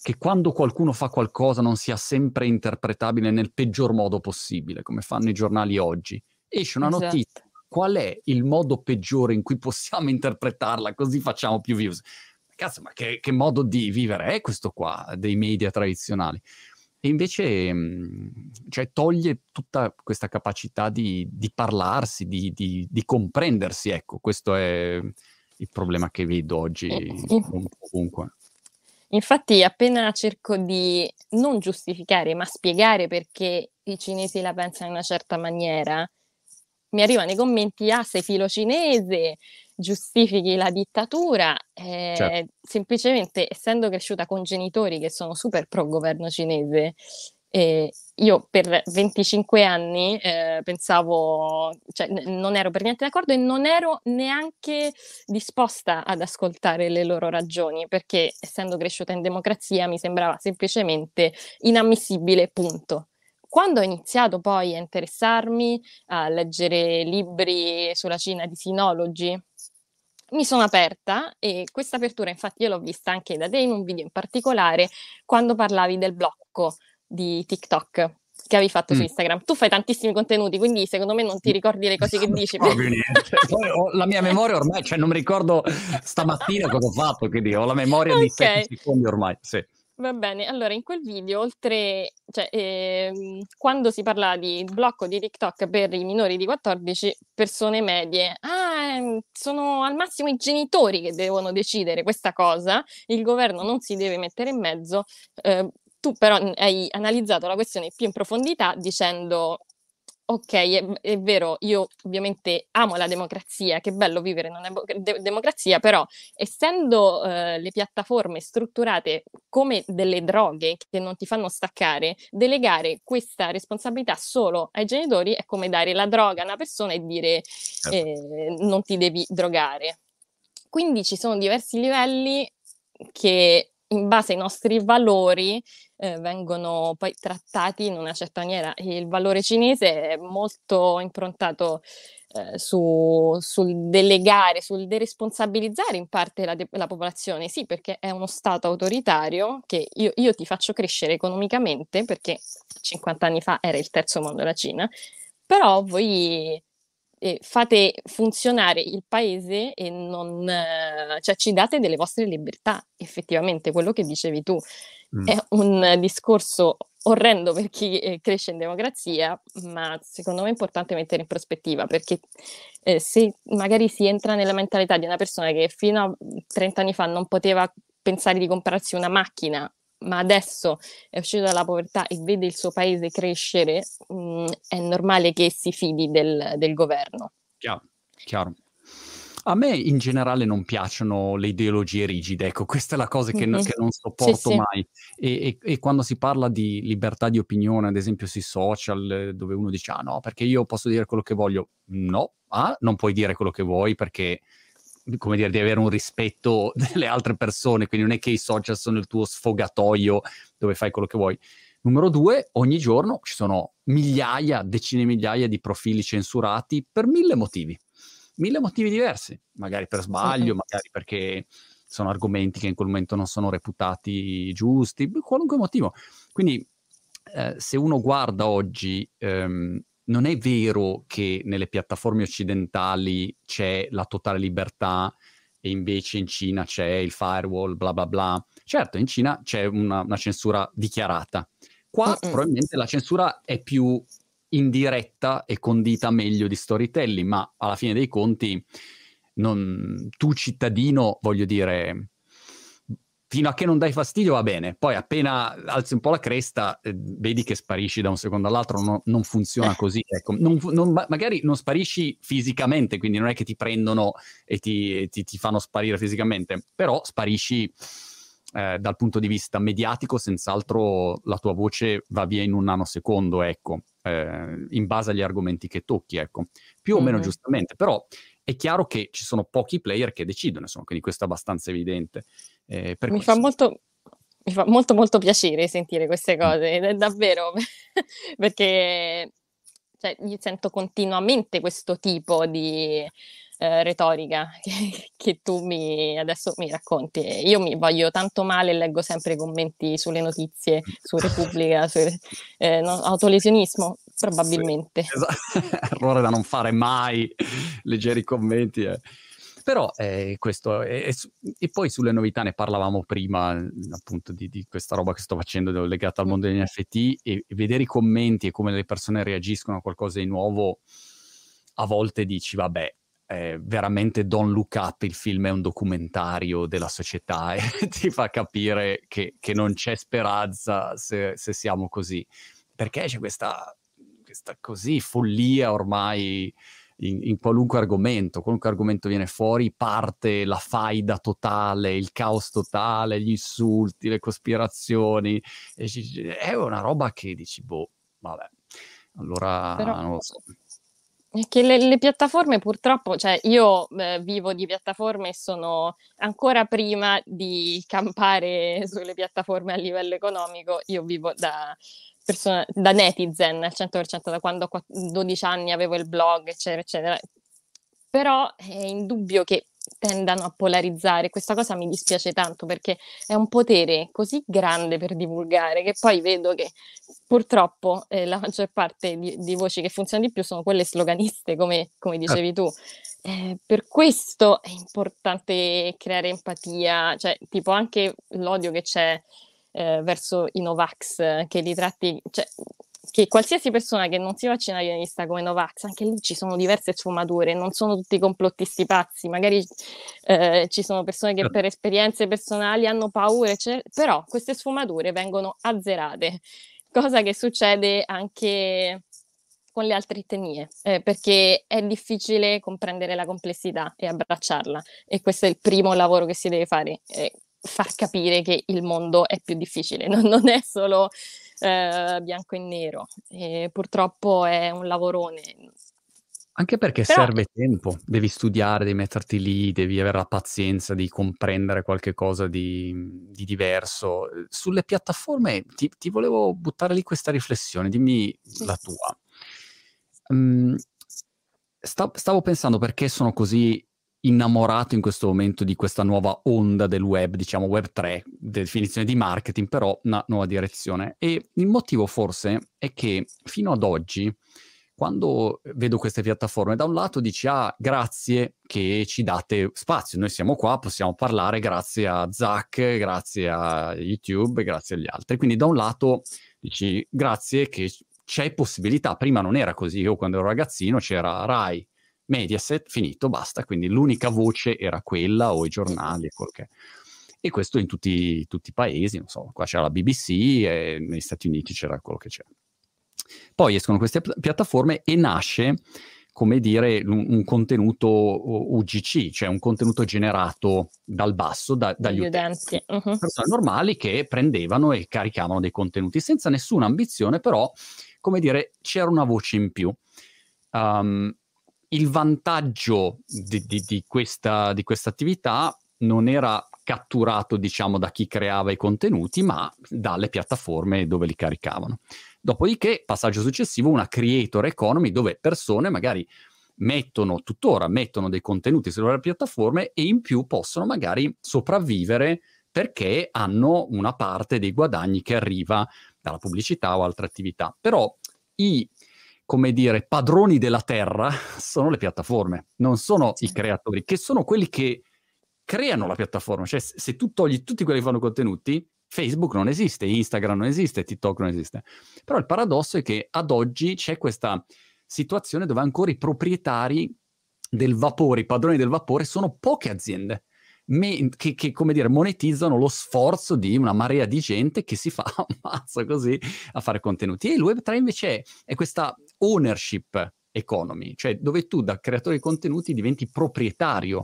che quando qualcuno fa qualcosa non sia sempre interpretabile nel peggior modo possibile, come fanno i giornali oggi. Esce una esatto. notizia, qual è il modo peggiore in cui possiamo interpretarla, così facciamo più views. Cazzo, ma che, che modo di vivere è questo qua dei media tradizionali? E invece mhmm, cioè, toglie tutta questa capacità di, di parlarsi, di, di, di, comprendersi. Ecco, questo è il problema che vedo oggi ovunque. Infatti, appena cerco di non giustificare, ma spiegare perché i cinesi la pensano in una certa maniera, mi arrivano i commenti, ah, sei filo cinese, giustifichi la dittatura, eh, certo. semplicemente essendo cresciuta con genitori che sono super pro governo cinese, E io per 25 anni eh, pensavo, cioè n- non ero per niente d'accordo e non ero neanche disposta ad ascoltare le loro ragioni, perché essendo cresciuta in democrazia mi sembrava semplicemente inammissibile, punto. Quando ho iniziato poi a interessarmi, a leggere libri sulla Cina di sinologi, mi sono aperta e questa apertura infatti io l'ho vista anche da te in un video in particolare quando parlavi del blocco di TikTok che avevi fatto mm. su Instagram. Tu fai tantissimi contenuti, quindi secondo me non ti ricordi le cose che dici. Proprio niente. Poi ho, la mia memoria ormai, cioè non mi ricordo stamattina cosa ho fatto, quindi ho la memoria okay. di 7 secondi ormai. Sì. Va bene, allora in quel video, oltre, cioè, ehm, quando si parla di blocco di TikTok per i minori di 14 persone medie, ah, ehm, sono al massimo i genitori che devono decidere questa cosa, il governo non si deve mettere in mezzo. Eh, tu però hai analizzato la questione più in profondità dicendo Ok, è, è, vero, io ovviamente amo la democrazia, che bello vivere in una de- democrazia, però essendo eh, le piattaforme strutturate come delle droghe che non ti fanno staccare, delegare questa responsabilità solo ai genitori è come dare la droga a una persona e dire eh, non ti devi drogare. Quindi ci sono diversi livelli che in base ai nostri valori eh, vengono poi trattati in una certa maniera. Il valore cinese è molto improntato eh, su, sul delegare, sul deresponsabilizzare in parte la, de- la, popolazione, sì, perché è uno Stato autoritario che io, io ti faccio crescere economicamente, perché 50 anni fa era il terzo mondo la Cina, però voi eh, fate funzionare il paese e non, eh, cioè ci date delle vostre libertà, effettivamente, quello che dicevi tu. Mm. È un discorso orrendo per chi eh, cresce in democrazia, ma secondo me è importante mettere in prospettiva perché eh, se magari si entra nella mentalità di una persona che fino a 30 anni fa non poteva pensare di comprarsi una macchina ma adesso è uscito dalla povertà e vede il suo paese crescere, mh, mm, è normale che si fidi del, del governo. Chiaro, chiaro. A me in generale non piacciono le ideologie rigide, ecco, questa è la cosa che, mm-hmm. che non sopporto sì, mai. Sì. E, e, e, quando si parla di libertà di opinione, ad esempio sui social, dove uno dice, ah no, perché io posso dire quello che voglio, no, ah, non puoi dire quello che vuoi perché come dire, di avere un rispetto delle altre persone, quindi non è che i social sono il tuo sfogatoio dove fai quello che vuoi. Numero due, ogni giorno ci sono migliaia, decine di migliaia di profili censurati per mille motivi, mille motivi diversi, magari per sbaglio, magari perché sono argomenti che in quel momento non sono reputati giusti, qualunque motivo. Quindi eh, se uno guarda oggi ehm, non è vero che nelle piattaforme occidentali c'è la totale libertà e invece in Cina c'è il firewall, bla bla bla. Certo, in Cina c'è una, una censura dichiarata. Qua Mm-mm. probabilmente la censura è più indiretta e condita meglio di storytelling, ma alla fine dei conti non, tu cittadino, voglio dire, fino a che non dai fastidio va bene, poi appena alzi un po' la cresta eh, vedi che sparisci da un secondo all'altro, no, non funziona così, ecco. non, non, magari non sparisci fisicamente, quindi non è che ti prendono e ti, ti, ti fanno sparire fisicamente, però sparisci eh, dal punto di vista mediatico, senz'altro la tua voce va via in un nanosecondo, ecco, eh, in base agli argomenti che tocchi, ecco, più o meno mm-hmm. giustamente, però è chiaro che ci sono pochi player che decidono, insomma, quindi questo è abbastanza evidente. Eh, mi, fa molto, mi, fa molto, molto, piacere sentire queste cose, davvero, perché cioè, io sento continuamente questo tipo di eh, retorica che, che, tu mi, adesso mi racconti. Io mi voglio tanto male, leggo sempre i commenti sulle notizie, su Repubblica, su, eh, no, autolesionismo, probabilmente. Sì, esatto. Errore da non fare mai, leggere i commenti. Eh. Però eh, questo, è, è, e poi sulle novità ne parlavamo prima, appunto, di, di, questa roba che sto facendo legata al mondo degli NFT e, e, vedere i commenti e come le persone reagiscono a qualcosa di nuovo, a volte dici, vabbè, eh, veramente Don't Look Up, il film è un documentario della società e ti fa capire che, che non c'è speranza se, se, siamo così. Perché c'è questa, questa così follia ormai in, in, qualunque argomento, qualunque argomento viene fuori, parte la faida totale, il caos totale, gli insulti, le cospirazioni. è una roba che dici, boh, vabbè. Allora, Però... non lo so. Che le, le, piattaforme purtroppo, cioè io eh, vivo di piattaforme e sono ancora prima di campare sulle piattaforme a livello economico, io vivo da, persona, da netizen al 100% da quando ho 12 anni avevo il blog, eccetera, eccetera. Però è indubbio che tendano a polarizzare. Questa cosa mi dispiace tanto perché è un potere così grande per divulgare che poi vedo che purtroppo eh, la maggior parte di, di, voci che funzionano di più sono quelle sloganiste, come, come dicevi ah. tu. Eh, per questo è importante creare empatia, cioè tipo anche l'odio che c'è eh, verso i Novax, che li tratti, cioè, che qualsiasi persona che non si vaccina viene vista come Novax, anche lì ci sono diverse sfumature, non sono tutti complottisti pazzi, magari eh, ci sono persone che certo. per esperienze personali hanno paura, eccetera, però queste sfumature vengono azzerate, cosa che succede anche con le altre etnie, eh, perché è difficile comprendere la complessità e abbracciarla e questo è il primo lavoro che si deve fare. Eh, far capire che il mondo è più difficile, non, non è solo eh, bianco e nero. E purtroppo è un lavorone. Anche perché Però... serve tempo, devi studiare, devi metterti lì, devi avere la pazienza di comprendere qualche cosa di, di diverso. Sulle piattaforme ti, ti, volevo buttare lì questa riflessione, dimmi la tua. Um, stavo pensando perché sono così innamorato in questo momento di questa nuova onda del web, diciamo web 3, definizione di marketing, però una nuova direzione. E il motivo forse è che fino ad oggi, quando vedo queste piattaforme, da un lato dici, ah, grazie che ci date spazio, noi siamo qua, possiamo parlare grazie a Zach, grazie a YouTube, grazie agli altri. Quindi da un lato dici, grazie che c'è possibilità, prima non era così, io quando ero ragazzino c'era Rai, Mediaset, finito, basta, quindi l'unica voce era quella o i giornali e quel che e questo in tutti, tutti, i paesi, non so, qua c'era la BBC e negli Stati Uniti c'era quello che c'era. Poi escono queste piattaforme e nasce, come dire, un, un contenuto UGC, cioè un contenuto generato dal basso, da, dagli utenti. Uh-huh. Persone normali che prendevano e caricavano dei contenuti senza nessuna ambizione, però, come dire, c'era una voce in più. Um, il vantaggio di, di, di, questa, attività non era catturato, diciamo, da chi creava i contenuti, ma dalle piattaforme dove li caricavano. Dopodiché, passaggio successivo, una creator economy dove persone magari mettono, tuttora mettono dei contenuti sulle loro piattaforme e in più possono magari sopravvivere perché hanno una parte dei guadagni che arriva dalla pubblicità o altre attività. Però i come dire, padroni della terra sono le piattaforme, non sono sì. i creatori, che sono quelli che creano la piattaforma. Cioè, se tu togli tutti quelli che fanno contenuti, Facebook non esiste, Instagram non esiste, TikTok non esiste. Però il paradosso è che ad oggi c'è questa situazione dove ancora i proprietari del vapore, i padroni del vapore, sono poche aziende me- che, che, come dire, monetizzano lo sforzo di una marea di gente che si fa ammazza così a fare contenuti. E il Web3 invece è, è questa ownership economy, cioè dove tu da creatore di contenuti diventi proprietario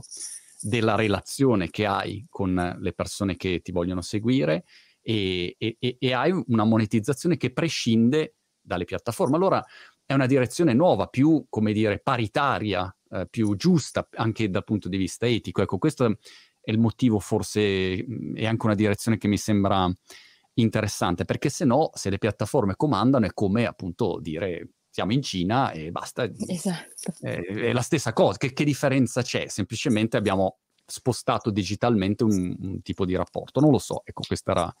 della relazione che hai con le persone che ti vogliono seguire e, e, e, hai una monetizzazione che prescinde dalle piattaforme. Allora è una direzione nuova, più, come dire, paritaria, eh, più giusta anche dal punto di vista etico. Ecco, questo è il motivo forse, mhmm, è anche una direzione che mi sembra interessante, perché se no, se le piattaforme comandano è come appunto dire siamo in Cina e basta. Esatto. È, è la stessa cosa, che, che differenza c'è? Semplicemente abbiamo spostato digitalmente un, un, tipo di rapporto. Non lo so, ecco, questa era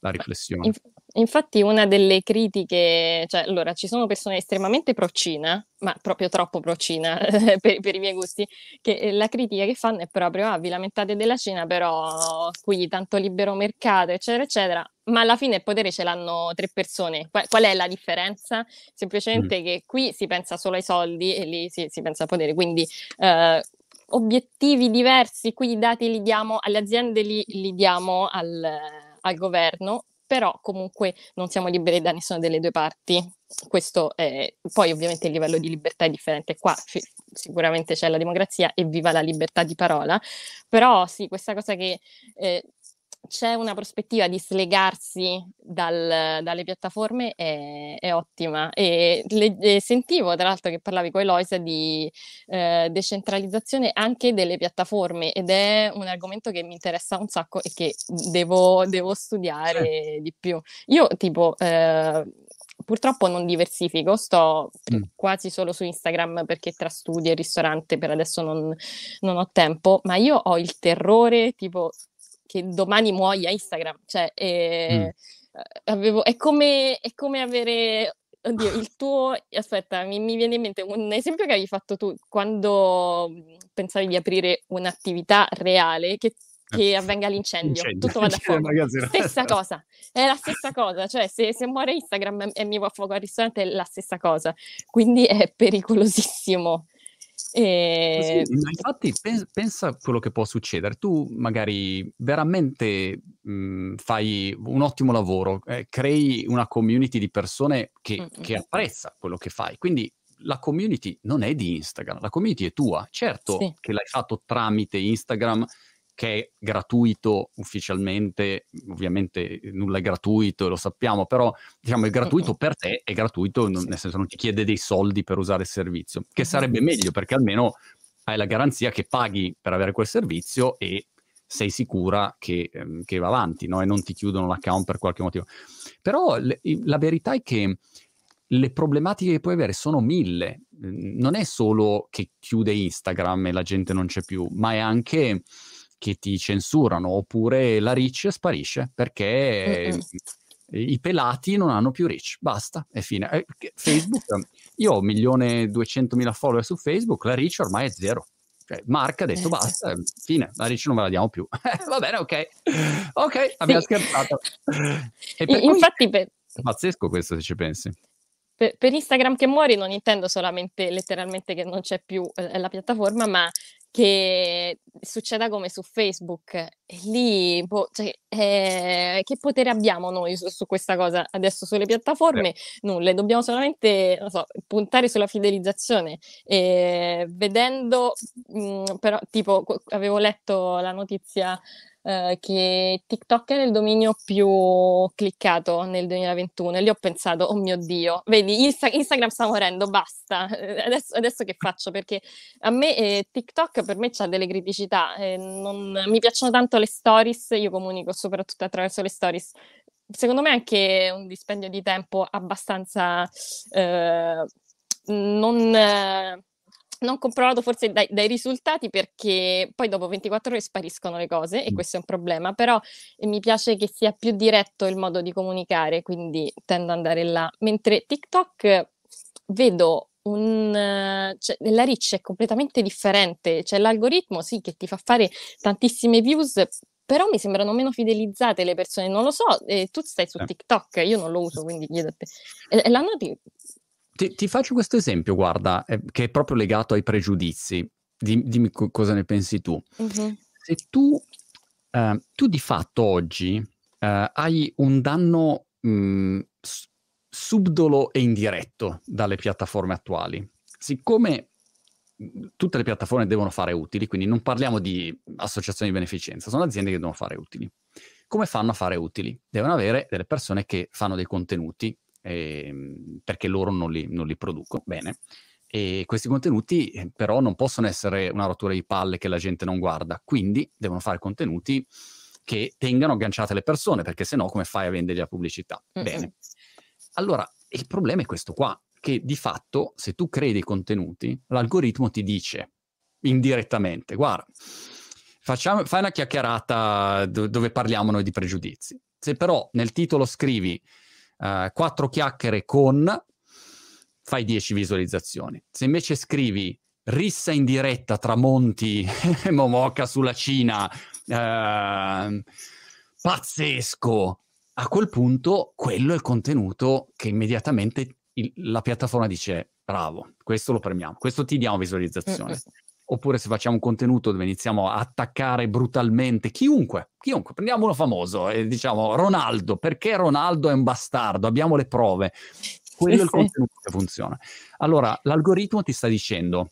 la riflessione. Inf- infatti una delle critiche, cioè allora ci sono persone estremamente pro-Cina, ma proprio troppo pro-Cina per, per, i miei gusti, che eh, la critica che fanno è proprio, ah, vi lamentate della Cina, però qui tanto libero mercato, eccetera, eccetera, ma alla fine il potere ce l'hanno tre persone. Qual, qual è la differenza? Semplicemente mm. che qui si pensa solo ai soldi e lì si, si pensa al potere, quindi... Uh, obiettivi diversi, qui i dati li diamo alle aziende, li, li diamo al, al governo, però comunque non siamo liberi da nessuna delle due parti. Questo è, poi ovviamente il livello di libertà è differente qua, c- sicuramente c'è la democrazia e viva la libertà di parola, però sì, questa cosa che eh, c'è una prospettiva di slegarsi dal, dalle piattaforme è, è ottima e le, e sentivo tra l'altro che parlavi con Eloisa di eh, decentralizzazione anche delle piattaforme ed è un argomento che mi interessa un sacco e che devo, devo studiare sì. di più. Io tipo eh, purtroppo non diversifico, sto mm. quasi solo su Instagram perché tra studio e ristorante per adesso non, non, ho tempo, ma io ho il terrore tipo che domani muoia Instagram, cioè eh, mm. avevo, è, come, è come avere Oddio, il tuo, aspetta, mi, mi, viene in mente un esempio che avevi fatto tu quando mhmm, pensavi di aprire un'attività reale che, che avvenga l'incendio, Incendio. tutto va da fuoco. Stessa cosa, è la stessa cosa, cioè se, se muore Instagram e mi va a fuoco al ristorante è la stessa cosa, quindi è pericolosissimo. E... Sì, infatti pensa a quello che può succedere. Tu magari veramente mh, mhmm, fai un ottimo lavoro, eh, crei una community di persone che, che apprezza quello che fai. Quindi la community non è di Instagram, la community è tua. Certo sì. che l'hai fatto tramite Instagram, che è gratuito ufficialmente, ovviamente nulla è gratuito, lo sappiamo, però diciamo è gratuito per te, è gratuito, non, nel senso non ti chiede dei soldi per usare il servizio, che sarebbe meglio perché almeno hai la garanzia che paghi per avere quel servizio e sei sicura che, ehm, che va avanti no? e non ti chiudono l'account per qualche motivo. Però le, la verità è che le problematiche che puoi avere sono mille. Non è solo che chiude Instagram e la gente non c'è più, ma è anche che ti censurano, oppure la reach sparisce perché Mm-mm. i pelati non hanno più reach, basta, è fine. Eh, Facebook, io ho un milione e duecentomila follower su Facebook, la reach ormai è zero. Cioè, Mark ha detto eh, basta, fine, la reach non ve la diamo più. Va bene, ok. Ok, abbiamo sì. scherzato. Per Infatti, per... È pazzesco questo se ci pensi. Per, per, Instagram che muori non intendo solamente letteralmente che non c'è più eh, la piattaforma, ma che succeda come su Facebook. E lì, boh, cioè, eh, che potere abbiamo noi su, su, questa cosa adesso sulle piattaforme? Eh. Nulla, dobbiamo solamente so, puntare sulla fidelizzazione. E vedendo, mh, mm, però, tipo, avevo letto la notizia eh, che TikTok era il dominio più cliccato nel 2021 e lì ho pensato, oh mio Dio, vedi, Insta- Instagram sta morendo, basta, eh, adesso, adesso che faccio? Perché a me eh, TikTok per me ha delle criticità, eh, non, mi piacciono tanto le stories, io comunico soprattutto attraverso le stories, secondo me anche un dispendio di tempo abbastanza eh, non non comprovato forse dai, dai, risultati perché poi dopo 24 ore spariscono le cose e questo è un problema, però eh, mi piace che sia più diretto il modo di comunicare, quindi tendo ad andare là. Mentre TikTok vedo un, cioè, la reach è completamente differente, cioè l'algoritmo sì che ti fa fare tantissime views, però mi sembrano meno fidelizzate le persone, non lo so, eh, tu stai su TikTok, io non lo uso, quindi chiedo a te. E, e la noti ti, ti, faccio questo esempio, guarda, eh, che è proprio legato ai pregiudizi. Dim, dimmi co- cosa ne pensi tu. Uh-huh. Se tu, eh, tu di fatto oggi eh, hai un danno mh, mm, subdolo e indiretto dalle piattaforme attuali, siccome mm, tutte le piattaforme devono fare utili, quindi non parliamo di associazioni di beneficenza, sono aziende che devono fare utili. Come fanno a fare utili? Devono avere delle persone che fanno dei contenuti eh, perché loro non li, non li producono bene. E questi contenuti eh, però non possono essere una rottura di palle che la gente non guarda, quindi devono fare contenuti che tengano agganciate le persone, perché sennò come fai a vendergli la pubblicità? Mm-hmm. Bene. Allora, il problema è questo qua, che di fatto se tu crei dei contenuti, l'algoritmo ti dice indirettamente, guarda, facciamo, fai una chiacchierata dove parliamo noi di pregiudizi. Se però nel titolo scrivi uh, quattro chiacchiere con, fai 10 visualizzazioni. Se invece scrivi rissa in diretta tra Monti e Momoca sulla Cina, uh, pazzesco, a quel punto quello è il contenuto che immediatamente il, la piattaforma dice bravo, questo lo premiamo, questo ti diamo visualizzazione. Oppure se facciamo un contenuto dove iniziamo a attaccare brutalmente chiunque, chiunque, prendiamo uno famoso e diciamo Ronaldo, perché Ronaldo è un bastardo, abbiamo le prove. Quello sì, è il contenuto che funziona. Allora, l'algoritmo ti sta dicendo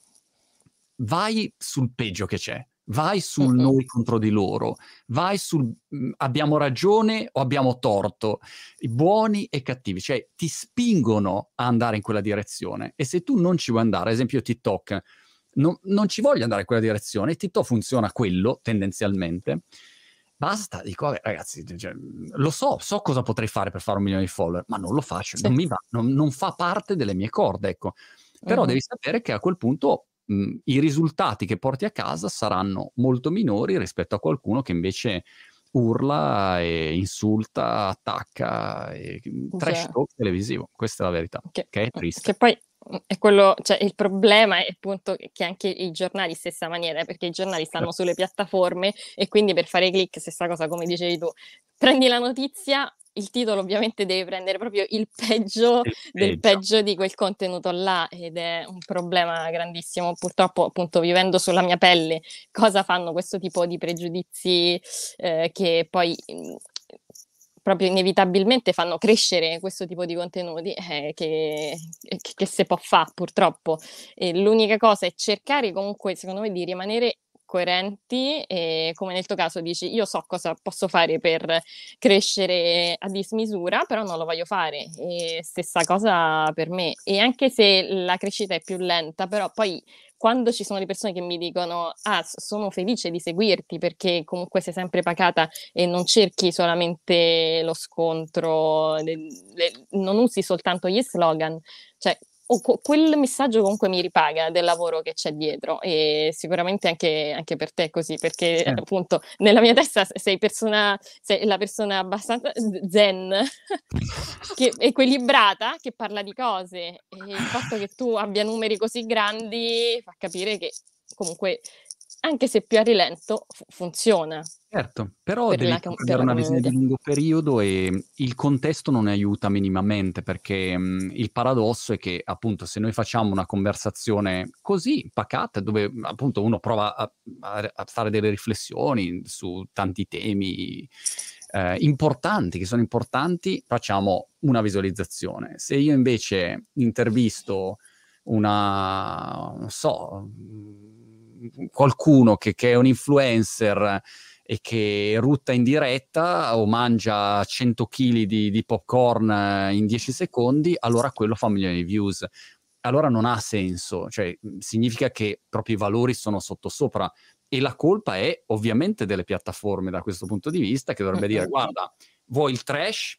vai sul peggio che c'è, vai sul uh-huh. noi contro di loro, vai sul mh, abbiamo ragione o abbiamo torto, i buoni e cattivi, cioè ti spingono a andare in quella direzione e se tu non ci vuoi andare, ad esempio TikTok, non, non ci voglio andare in quella direzione, TikTok funziona quello tendenzialmente, basta, dico ragazzi, cioè, lo so, so cosa potrei fare per fare un milione di follower, ma non lo faccio, sì. non mi va, non, non, fa parte delle mie corde, ecco. Però uh-huh. devi sapere che a quel punto mh, i risultati che porti a casa saranno molto minori rispetto a qualcuno che invece urla e insulta, attacca, e, trash talk televisivo, questa è la verità, che, che è triste. Che poi è quello, cioè il problema è appunto che anche i giornali stessa maniera, perché i giornali stanno sulle piattaforme e quindi per fare click, stessa cosa come dicevi tu, prendi la notizia, il titolo ovviamente deve prendere proprio il peggio il del peggio di quel contenuto là ed è un problema grandissimo. Purtroppo, appunto, vivendo sulla mia pelle, cosa fanno questo tipo di pregiudizi eh, che poi proprio inevitabilmente fanno crescere questo tipo di contenuti eh, che, che, che si può fare purtroppo. E l'unica cosa è cercare comunque, secondo me, di rimanere coerenti e come nel tuo caso dici io so cosa posso fare per crescere a dismisura però non lo voglio fare e stessa cosa per me. E anche se la crescita è più lenta però poi quando ci sono le persone che mi dicono ah sono felice di seguirti perché comunque sei sempre pacata e non cerchi solamente lo scontro le, le, non usi soltanto gli slogan cioè o co- quel messaggio comunque mi ripaga del lavoro che c'è dietro e sicuramente anche, anche per te è così perché eh. appunto nella mia testa sei, persona, sei la persona abbastanza zen che, equilibrata che parla di cose e il fatto che tu abbia numeri così grandi fa capire che comunque anche se più a rilento, f- funziona. Certo, però per devi la, avere una visione di lungo periodo e il contesto non aiuta minimamente perché mh, il paradosso è che appunto se noi facciamo una conversazione così pacata dove appunto uno prova a, a, a fare delle riflessioni su tanti temi eh, importanti, che sono importanti, facciamo una visualizzazione. Se io invece intervisto una, non so, qualcuno che, che, è un influencer e che rutta in diretta o mangia 100 kg di, di popcorn in 10 secondi, allora quello fa un milione di views. Allora non ha senso, cioè significa che proprio i valori sono sottosopra e la colpa è ovviamente delle piattaforme da questo punto di vista che dovrebbe dire guarda, vuoi il trash?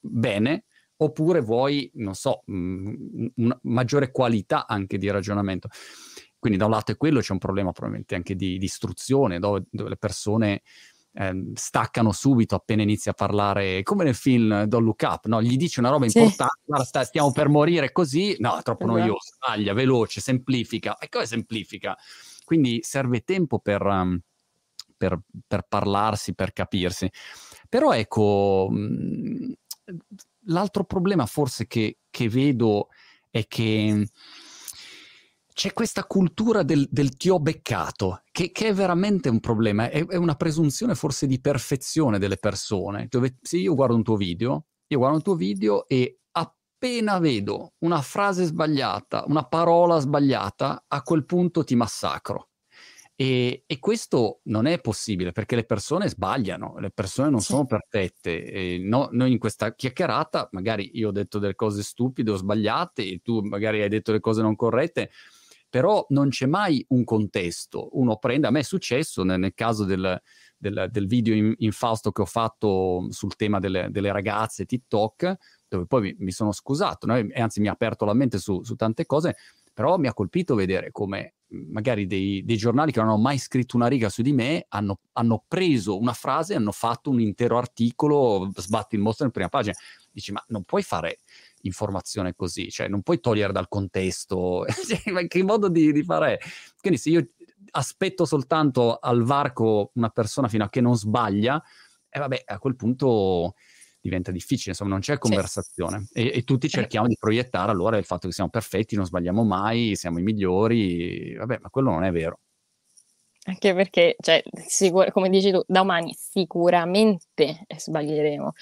Bene, oppure vuoi, non so, mh, una maggiore qualità anche di ragionamento. Quindi da un lato è quello, c'è un problema probabilmente anche di, di istruzione, dove, dove, le persone eh, staccano subito appena inizia a parlare, come nel film Don't Look Up, no? gli dice una roba importante, sì. guarda, stiamo per morire così, no, è troppo esatto. noioso, taglia, veloce, semplifica, e come semplifica? Quindi serve tempo per, um, per, per parlarsi, per capirsi. Però ecco, mh, l'altro problema forse che, che vedo è che c'è questa cultura del, del ti ho beccato, che, che, è veramente un problema, è, è, una presunzione forse di perfezione delle persone, dove se io guardo un tuo video, io guardo un tuo video e appena vedo una frase sbagliata, una parola sbagliata, a quel punto ti massacro. E, e, questo non è possibile perché le persone sbagliano, le persone non sì. sono perfette. No, noi in questa chiacchierata, magari io ho detto delle cose stupide o sbagliate, e tu magari hai detto le cose non corrette, però non c'è mai un contesto. Uno prende, a me è successo nel, nel caso del, del, del video in, infausto che ho fatto sul tema delle, delle ragazze TikTok, dove poi mi, mi sono scusato, no? e anzi mi ha aperto la mente su, su, tante cose, però mi ha colpito vedere come magari dei, dei, giornali che non hanno mai scritto una riga su di me hanno, hanno preso una frase hanno fatto un intero articolo, sbatti il mostro in prima pagina. Dici, ma non puoi fare informazione così, cioè non puoi togliere dal contesto, cioè, ma che modo di, di fare? Quindi se io aspetto soltanto al varco una persona fino a che non sbaglia, e eh vabbè, a quel punto diventa difficile, insomma non c'è conversazione sì. e, e, tutti eh. cerchiamo di proiettare allora il fatto che siamo perfetti, non sbagliamo mai, siamo i migliori, vabbè, ma quello non è vero. Anche perché, cioè, sicur- come dici tu, da umani sicuramente sbaglieremo.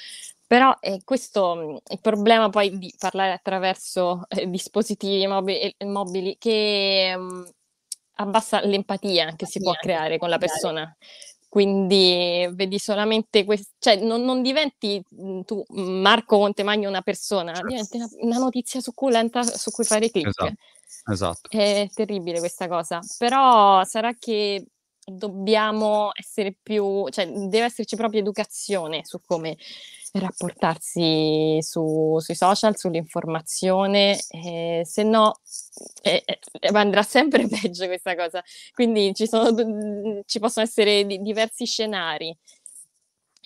Però è questo il problema poi di parlare attraverso eh, dispositivi mobili, mobili che mh, abbassa l'empatia che si può creare con la persona. Quindi vedi solamente questo, cioè non, non, diventi tu, Marco Montemagno, una persona, certo. diventi una, una, notizia succulenta su cui fare clic. Esatto. esatto. È terribile questa cosa. Però sarà che dobbiamo essere più, cioè deve esserci proprio educazione su come rapportarsi su, sui social, sull'informazione, eh, se no eh, eh, andrà sempre peggio questa cosa. Quindi ci, sono, ci possono essere di, diversi scenari.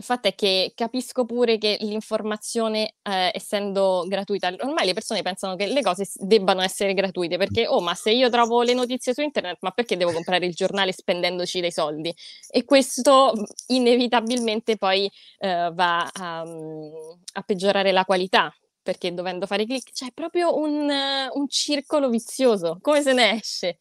Il fatto è che capisco pure che l'informazione, eh, essendo gratuita, ormai le persone pensano che le cose debbano essere gratuite perché, oh, ma se io trovo le notizie su internet, ma perché devo comprare il giornale spendendoci dei soldi? E questo inevitabilmente poi eh, va a, a, peggiorare la qualità. Perché dovendo fare click c'è proprio un, un circolo vizioso, come se ne esce?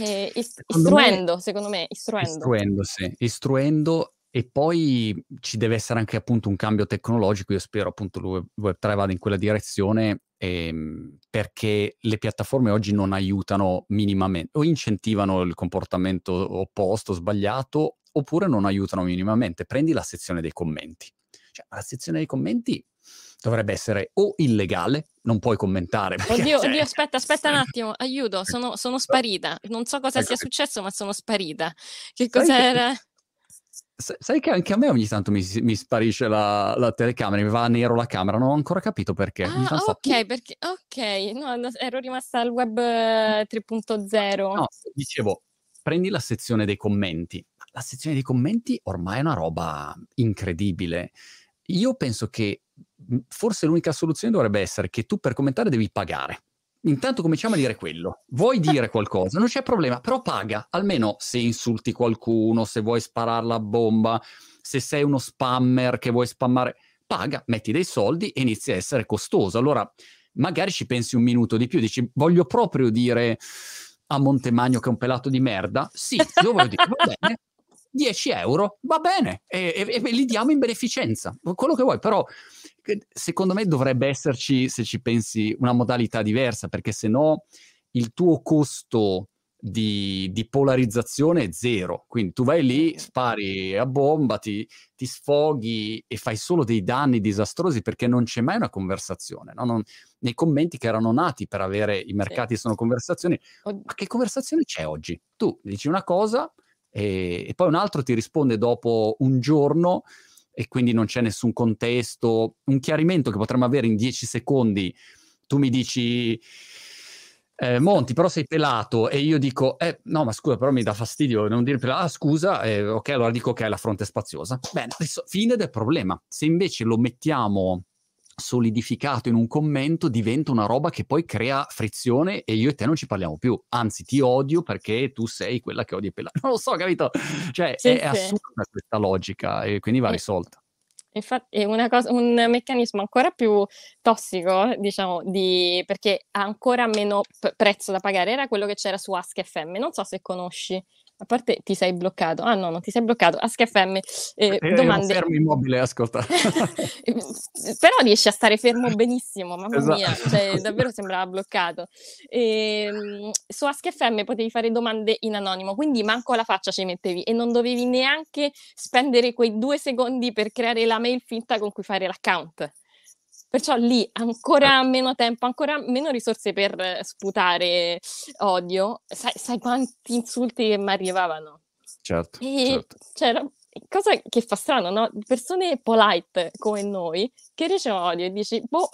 Eh, istruendo, me, secondo me, istruendo. Istruendo, sì. Istruendo e poi ci deve essere anche appunto un cambio tecnologico, io spero appunto il Web3 vada in quella direzione ehm, perché le piattaforme oggi non aiutano minimamente o incentivano il comportamento opposto, sbagliato, oppure non aiutano minimamente. Prendi la sezione dei commenti. Cioè, la sezione dei commenti dovrebbe essere o illegale, non puoi commentare. Perché, oddio, cioè... oddio, aspetta, aspetta un attimo, aiuto, sono, sono sparita. Non so cosa ecco. sia successo, ma sono sparita. Che cos'era? Che Sai che anche a me ogni tanto mi, mi sparisce la, la, telecamera, mi va a nero la camera, non ho ancora capito perché. Ah, ok, perché, ok, no, ero rimasta al web 3.0. No, dicevo, prendi la sezione dei commenti. La sezione dei commenti ormai è una roba incredibile. Io penso che forse l'unica soluzione dovrebbe essere che tu per commentare devi pagare intanto cominciamo a dire quello. Vuoi dire qualcosa? Non c'è problema, però paga. Almeno se insulti qualcuno, se vuoi sparare la bomba, se sei uno spammer che vuoi spammare, paga, metti dei soldi e inizi a essere costoso. Allora magari ci pensi un minuto di più, dici voglio proprio dire a Montemagno che è un pelato di merda? Sì, lo voglio dire, va bene. 10 euro, va bene, e, e, e li diamo in beneficenza, quello che vuoi, però secondo me dovrebbe esserci, se ci pensi, una modalità diversa, perché se no il tuo costo di, di, polarizzazione è zero. Quindi tu vai lì, spari a bomba, ti, ti, sfoghi e fai solo dei danni disastrosi perché non c'è mai una conversazione. No? Non, nei commenti che erano nati per avere i mercati sì. sono conversazioni, ma che conversazione c'è oggi? Tu dici una cosa e, e poi un altro ti risponde dopo un giorno e quindi non c'è nessun contesto, un chiarimento che potremmo avere in 10 secondi. Tu mi dici, eh, Monti, però sei pelato, e io dico, eh, no, ma scusa, però mi dà fastidio non dire pelato. Ah, scusa, eh, ok, allora dico che okay, la fronte spaziosa. Bene, adesso, fine del problema. Se invece lo mettiamo solidificato in un commento diventa una roba che poi crea frizione e io e te non ci parliamo più. Anzi, ti odio perché tu sei quella che odia Pelà. Non lo so, capito? Cioè, sì, è, sì. assurda questa logica e quindi va risolta. Infatti è cosa, un meccanismo ancora più tossico, diciamo, di, perché ha ancora meno p- prezzo da pagare. Era quello che c'era su Ask FM. Non so se conosci a parte ti sei bloccato. Ah no, non ti sei bloccato. Ask FM. Eh, eh, domande... fermo immobile, ascolta. Però riesci a stare fermo benissimo, mamma esatto. mia. Cioè, davvero sembrava bloccato. E, ehm, su Ask FM potevi fare domande in anonimo, quindi manco la faccia ci mettevi e non dovevi neanche spendere quei due secondi per creare la mail finta con cui fare l'account. Perciò lì ancora eh. meno tempo, ancora meno risorse per sputare odio. Sai, sai quanti insulti che mi arrivavano? Certo, e certo. C'era, cosa che fa strano, no? Persone polite come noi che ricevono odio e dici, boh,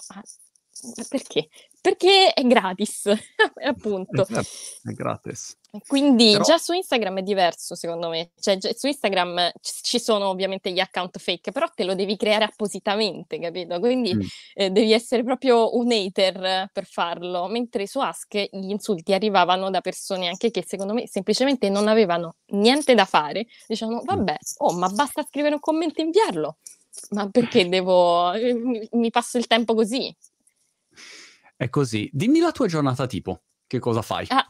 perché? Perché è gratis, appunto. Esatto, è gratis. Quindi Però... già su Instagram è diverso, secondo me. Cioè, su Instagram ci sono ovviamente gli account fake, però te lo devi creare appositamente, capito? Quindi mm. eh, devi essere proprio un hater per farlo. Mentre su Ask gli insulti arrivavano da persone anche che, secondo me, semplicemente non avevano niente da fare. Dicevano, mm. vabbè, oh, ma basta scrivere un commento e inviarlo. Ma perché devo... Eh, mi passo il tempo così? È così. Dimmi la tua giornata tipo. Che cosa fai? Ah,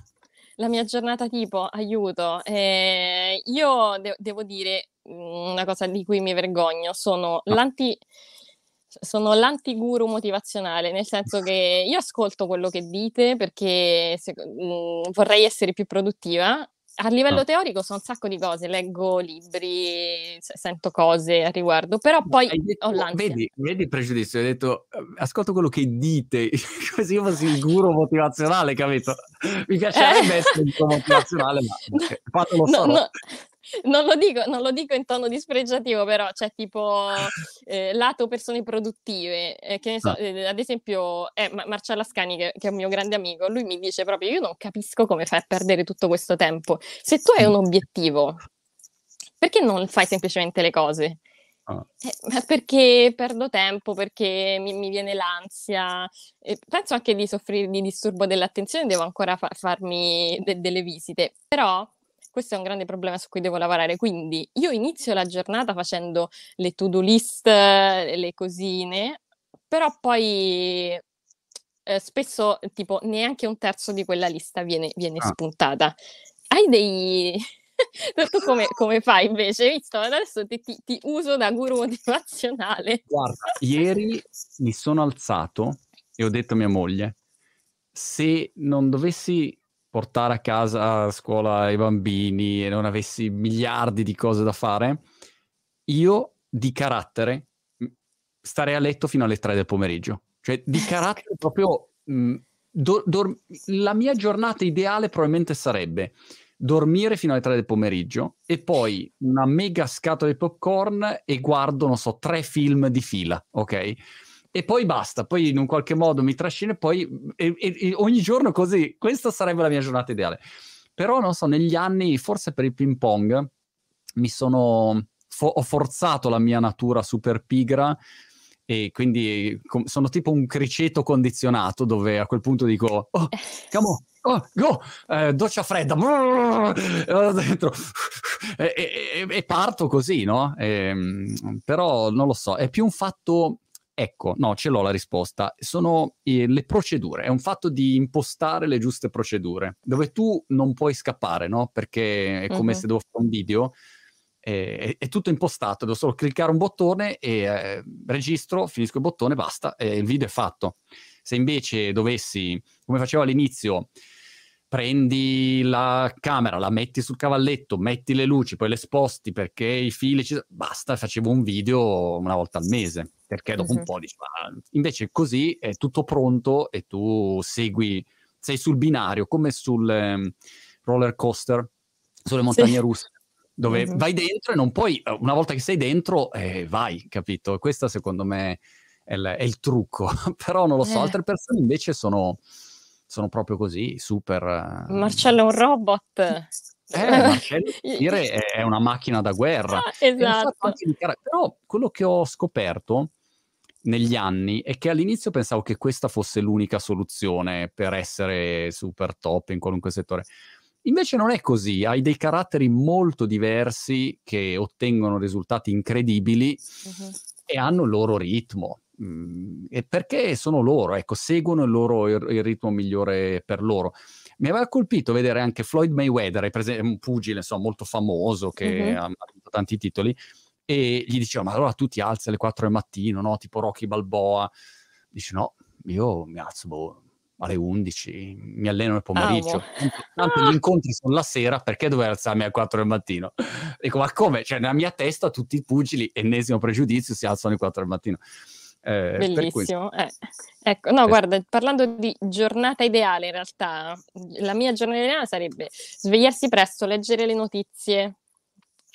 la mia giornata tipo, aiuto. Eh, io de- devo dire mm, una cosa di cui mi vergogno, sono no. l'anti sono l'antiguru motivazionale, nel senso che io ascolto quello che dite perché se, mh, mm, vorrei essere più produttiva a livello ah. teorico so un sacco di cose, leggo libri, sento cose a riguardo, però poi detto, ho l'ansia. Vedi, vedi il pregiudizio, hai detto ascolto quello che dite, come se io fossi il guru motivazionale, capito? Mi piacerebbe eh. essere il guru motivazionale, ma fatelo no, no, non lo, dico, non lo dico in tono dispregiativo, però c'è tipo eh, lato persone produttive, eh, che ne so, ah. eh, ad esempio eh, Marcello Ascani, che, che, è un mio grande amico, lui mi dice proprio, io non capisco come fai a perdere tutto questo tempo. Se tu hai un obiettivo, perché non fai semplicemente le cose? Ah. Eh, perché perdo tempo, perché mi, mi viene l'ansia. E penso anche di soffrire di disturbo dell'attenzione, devo ancora fa- farmi de- delle visite. Però questo è un grande problema su cui devo lavorare. Quindi io inizio la giornata facendo le to-do list, le cosine, però poi eh, spesso tipo neanche un terzo di quella lista viene, viene ah. spuntata. Hai dei... tu come, come, fai invece? Visto, adesso ti, ti, ti uso da guru motivazionale. Guarda, ieri mi sono alzato e ho detto a mia moglie, se non dovessi portare a casa a scuola i bambini e non avessi miliardi di cose da fare, io di carattere starei a letto fino alle 3 del pomeriggio. Cioè, di carattere proprio... Mh, do, do, la mia giornata ideale probabilmente sarebbe dormire fino alle 3 del pomeriggio e poi una mega scatola di popcorn e guardo, non so, tre film di fila, ok? E poi basta, poi in un qualche modo mi trascino e poi e, e, ogni giorno così, questa sarebbe la mia giornata ideale. Però non so, negli anni, forse per il ping pong, mi sono, fo- ho forzato la mia natura super pigra e quindi com- sono tipo un criceto condizionato dove a quel punto dico, oh, come on, oh, go, eh, doccia fredda, dentro, e, e, e, parto così, no? E, ehm, però non lo so, è più un fatto Ecco, no, ce l'ho la risposta. Sono eh, le procedure, è un fatto di impostare le giuste procedure, dove tu non puoi scappare, no? Perché è come uh-huh. se devo fare un video, eh, è, è, tutto impostato, devo solo cliccare un bottone e eh, registro, finisco il bottone, basta, e il video è fatto. Se invece dovessi, come facevo all'inizio, prendi la camera, la metti sul cavalletto, metti le luci, poi le sposti perché i fili ci... basta, facevo un video una volta al mese, perché dopo uh-huh. un po' dici, ma invece così è tutto pronto e tu segui, sei sul binario, come sul um, roller coaster, sulle montagne sì. russe, dove uh-huh. vai dentro e non puoi, una volta che sei dentro, eh, vai, capito? Questo secondo me è il, è il trucco, però non lo so, eh. altre persone invece sono sono proprio così, super... Eh, Marcello è un robot. Eh, Marcello è una macchina da guerra. Ah, esatto. Però quello che ho scoperto negli anni è che all'inizio pensavo che questa fosse l'unica soluzione per essere super top in qualunque settore. Invece non è così, hai dei caratteri molto diversi che ottengono risultati incredibili uh-huh. e hanno il loro ritmo. Mhmm, e perché sono loro, ecco, seguono il, loro, il, il, ritmo migliore per loro. Mi aveva colpito vedere anche Floyd Mayweather, un pugile insomma, molto famoso che uh-huh. ha, vinto tanti titoli, e gli diceva, ma allora tu ti alzi alle 4 del mattino, no? Tipo Rocky Balboa. Dice, no, io mi alzo boh, alle 11, mi alleno nel pomeriggio. Ah, Tanto gli incontri sono la sera, perché dovevo alzarmi alle 4 del mattino? Dico, ma come? Cioè, nella mia testa tutti i pugili, ennesimo pregiudizio, si alzano alle 4 del mattino. Eh, Bellissimo. Eh, ecco, no, guarda, parlando di giornata ideale, in realtà, la mia giornata ideale sarebbe svegliarsi presto, leggere le notizie,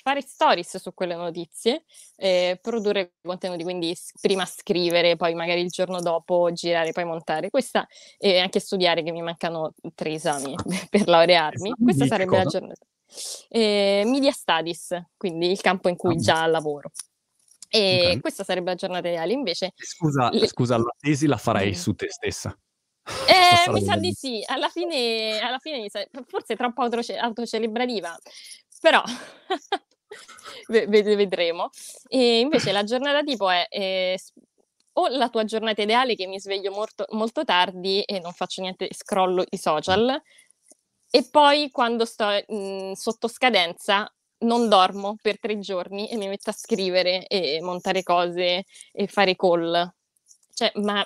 fare stories su quelle notizie, eh, produrre contenuti, quindi prima scrivere, poi magari il giorno dopo girare, poi montare. Questa e anche studiare, che mi mancano tre esami per laurearmi. Questa sarebbe cosa? la giornata. Eh, media studies, quindi il campo in cui ah, già lavoro. E okay. questa sarebbe la giornata ideale. Invece, scusa, le... scusa la tesi la farei mm. su te stessa. Eh, mi sa di sì, alla fine, alla fine forse è troppo autoce- autocelebrativa, però vedremo. E invece la giornata tipo è, è o la tua giornata ideale che mi sveglio molto, molto tardi e non faccio niente, scrollo i social, e poi quando sto mh, mhmm, sotto scadenza non dormo per tre giorni e mi metto a scrivere e montare cose e fare call. Cioè, ma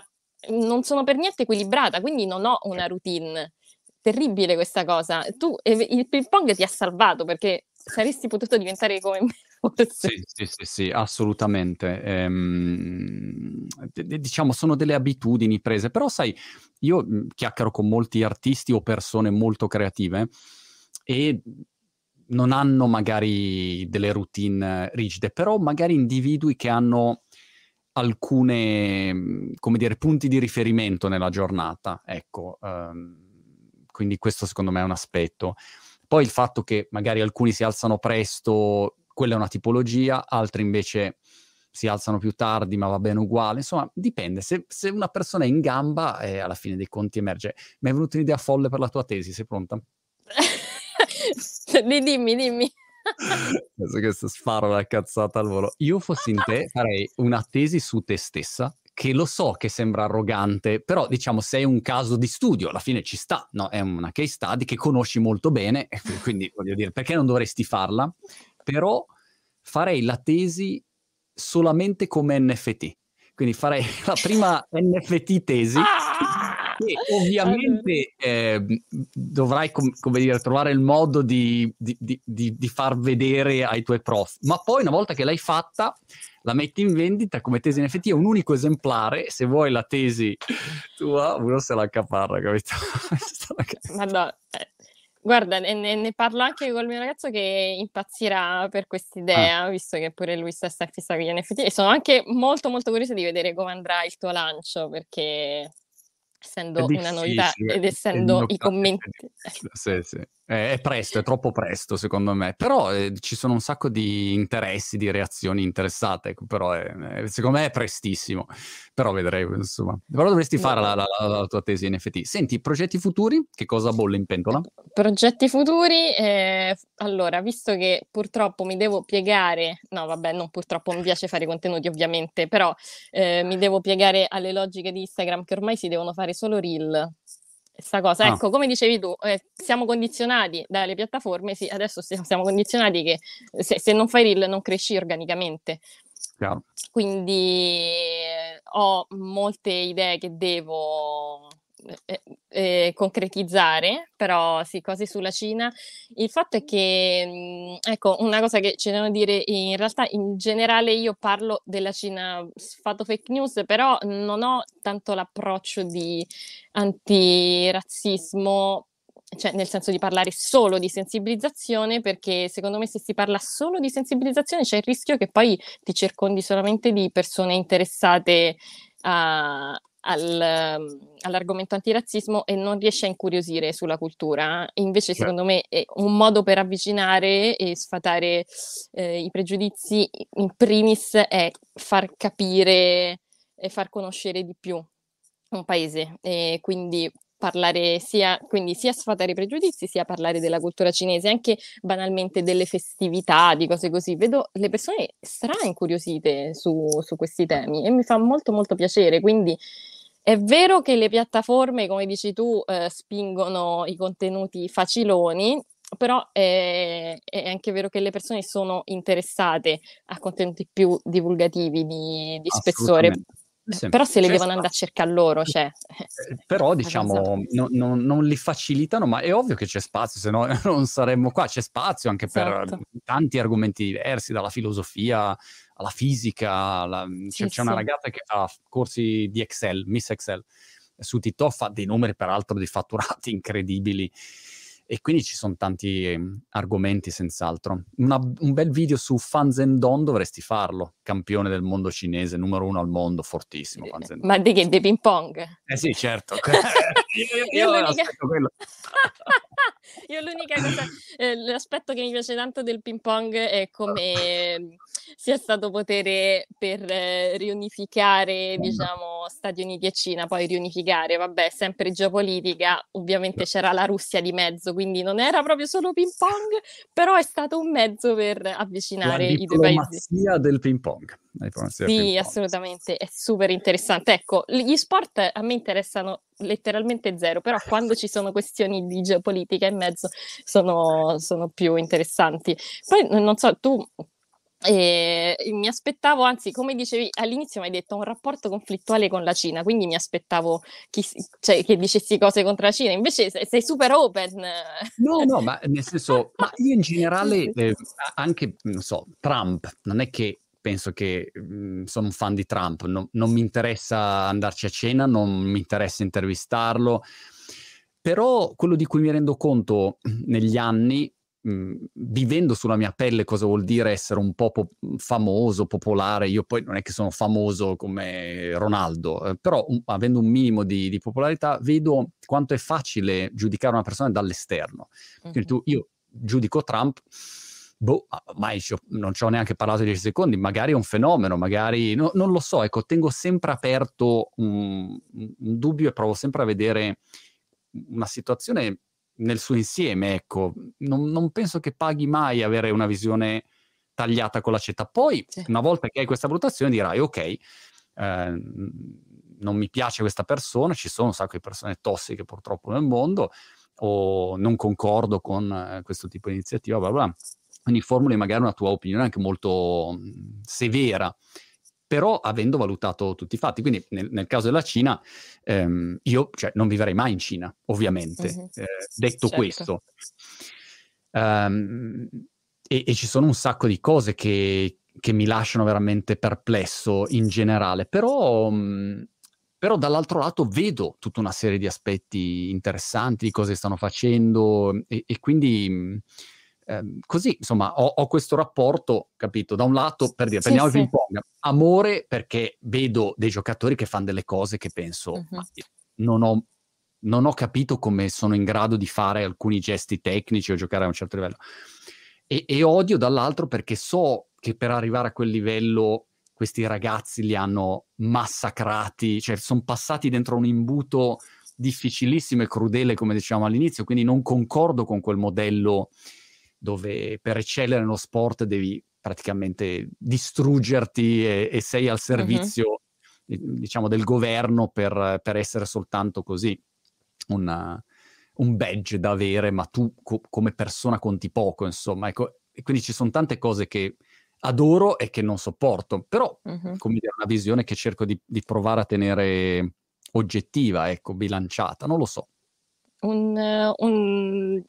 non sono per niente equilibrata, quindi non ho una routine. Terribile questa cosa. Tu, il ping pong ti ha salvato perché saresti potuto diventare come me. Sì, sì, sì, sì, assolutamente. Ehm, diciamo, sono delle abitudini prese, però sai, io mhmm, chiacchiero con molti artisti o persone molto creative e non hanno magari delle routine rigide, però magari individui che hanno alcune, mhmm, come dire, punti di riferimento nella giornata, ecco. Um, quindi questo secondo me è un aspetto. Poi il fatto che magari alcuni si alzano presto, quella è una tipologia, altri invece si alzano più tardi, ma va bene uguale. Insomma, dipende. Se, se una persona è in gamba, eh, alla fine dei conti emerge. Mi è venuta un'idea folle per la tua tesi, sei pronta? dimmi, dimmi. Adesso che sparo la cazzata al volo. Io fossi in te, farei una tesi su te stessa, che lo so che sembra arrogante, però diciamo sei un caso di studio, alla fine ci sta, no? È una case study che conosci molto bene, quindi voglio dire, perché non dovresti farla? Però farei la tesi solamente come NFT. Quindi farei la prima NFT tesi. Ah! Che ovviamente eh, dovrai com- come dire, trovare il modo di, di, di, di, far vedere ai tuoi prof, ma poi una volta che l'hai fatta la metti in vendita come tesi NFT, è un unico esemplare, se vuoi la tesi tua, uno se la accaparra, capito? Madonna, eh, Guarda, ne, ne, parlo anche col mio ragazzo che impazzirà per quest'idea, ah. visto che pure lui sta fissato con gli NFT e sono anche molto molto curiosa di vedere come andrà il tuo lancio, perché essendo una novità ed essendo i commenti. Sì, sì. È, presto, è troppo presto secondo me, però eh, ci sono un sacco di interessi, di reazioni interessate, ecco, però è, è, secondo me è prestissimo, però vedrei insomma. Però dovresti fare la, la, la, tua tesi NFT. Senti, progetti futuri, che cosa bolle in pentola? Progetti futuri, eh, allora, visto che purtroppo mi devo piegare, no vabbè, non purtroppo mi piace fare contenuti ovviamente, però eh, mi devo piegare alle logiche di Instagram che ormai si devono fare solo reel questa cosa. Ah. Ecco, come dicevi tu, eh, siamo condizionati dalle piattaforme, sì, adesso siamo condizionati che se, se non fai reel non cresci organicamente. Chiaro. Quindi eh, ho molte idee che devo eh, eh, concretizzare, però sì, cose sulla Cina. Il fatto è che, mh, mm, ecco, una cosa che ci devono dire, in realtà in generale io parlo della Cina fatto fake news, però non ho tanto l'approccio di antirazzismo cioè nel senso di parlare solo di sensibilizzazione, perché secondo me se si parla solo di sensibilizzazione c'è il rischio che poi ti circondi solamente di persone interessate a, al, um, all'argomento antirazzismo e non riesce a incuriosire sulla cultura. Invece, secondo me, è un modo per avvicinare e sfatare eh, i pregiudizi, in primis, è far capire e far conoscere di più un paese. E quindi parlare sia, quindi sia sfatare i pregiudizi, sia parlare della cultura cinese, anche banalmente delle festività, di cose così. Vedo le persone stra incuriosite su, su questi temi e mi fa molto molto piacere. Quindi è vero che le piattaforme, come dici tu, eh, spingono i contenuti faciloni, però è, è, anche vero che le persone sono interessate a contenuti più divulgativi di, di spessore. Sì. Però se le devono andare a cercare loro, cioè... Eh, però diciamo, no, no, non li facilitano, ma è ovvio che c'è spazio, se no non saremmo qua. C'è spazio anche esatto. per tanti argomenti diversi, dalla filosofia alla fisica. Alla... C'è, sì, c'è, una ragazza che fa corsi di Excel, Miss Excel, su TikTok fa dei numeri peraltro di fatturati incredibili e quindi ci sono tanti eh, argomenti senz'altro. Una, un bel video su Fan Zhendong dovresti farlo, campione del mondo cinese, numero uno al mondo, fortissimo. Eh, ma di che? Di ping pong? Eh sì, certo. io, io, io, l'unica... io l'unica cosa, eh, l'aspetto che mi piace tanto del ping pong è come sia stato potere per eh, riunificare, diciamo, Stati Uniti e Cina, poi riunificare, vabbè, sempre geopolitica, ovviamente c'era la Russia di mezzo, quindi non era proprio solo ping pong, però è stato un mezzo per avvicinare i due paesi. La del ping pong. Sì, assolutamente, è super interessante. Ecco, gli sport a me interessano letteralmente zero, però quando ci sono questioni di geopolitica in mezzo sono, sono più interessanti. Poi non so, tu e mi aspettavo, anzi, come dicevi all'inizio, mi hai detto un rapporto conflittuale con la Cina, quindi mi aspettavo chi, cioè, che dicessi cose contro la Cina, invece sei, sei super open. No, no, ma nel senso, ma io in generale, eh, anche, non so, Trump, non è che penso che mh, mhmm, sono un fan di Trump, no, non mi interessa andarci a cena, non mi interessa intervistarlo, però quello di cui mi rendo conto negli anni Mhmm, vivendo sulla mia pelle cosa vuol dire essere un po' po- famoso, popolare, io poi non è che sono famoso come Ronaldo, eh, però un, avendo un minimo di, di, popolarità vedo quanto è facile giudicare una persona dall'esterno. Quindi tu, io giudico Trump, boh, mai non ci ho neanche parlato 10 secondi, magari è un fenomeno, magari no, non lo so, ecco, tengo sempre aperto un, un dubbio e provo sempre a vedere una situazione nel suo insieme, ecco. Non, non, penso che paghi mai avere una visione tagliata con l'accetta. Poi, sì. una volta che hai questa valutazione, dirai, ok, eh, non mi piace questa persona, ci sono un sacco di persone tossiche purtroppo nel mondo, o non concordo con eh, questo tipo di iniziativa, bla bla. Quindi formuli magari una tua opinione anche molto mh, severa però avendo valutato tutti i fatti. Quindi nel, nel caso della Cina, ehm, io cioè, non vivrei mai in Cina, ovviamente. Uh-huh. Eh, detto certo. questo, um, e, e, ci sono un sacco di cose che, che, mi lasciano veramente perplesso in generale, però... Um, però dall'altro lato vedo tutta una serie di aspetti interessanti, di cose che stanno facendo e, e quindi Ehm, così, insomma, ho, ho, questo rapporto, capito? Da un lato, per dire, sì, prendiamo sì. il ping pong, amore perché vedo dei giocatori che fanno delle cose che penso, uh-huh. non, ho, non, ho, capito come sono in grado di fare alcuni gesti tecnici o giocare a un certo livello. E, e odio dall'altro perché so che per arrivare a quel livello questi ragazzi li hanno massacrati, cioè sono passati dentro un imbuto difficilissimo e crudele, come dicevamo all'inizio, quindi non concordo con quel modello dove per eccellere nello sport devi praticamente distruggerti e, e sei al servizio, uh-huh. diciamo, del governo per, per essere soltanto così una, un badge da avere, ma tu co- come persona conti poco, insomma. Ecco, e quindi ci sono tante cose che adoro e che non sopporto, però uh-huh. come dire, una visione che cerco di, di, provare a tenere oggettiva, ecco, bilanciata, non lo so. Un, un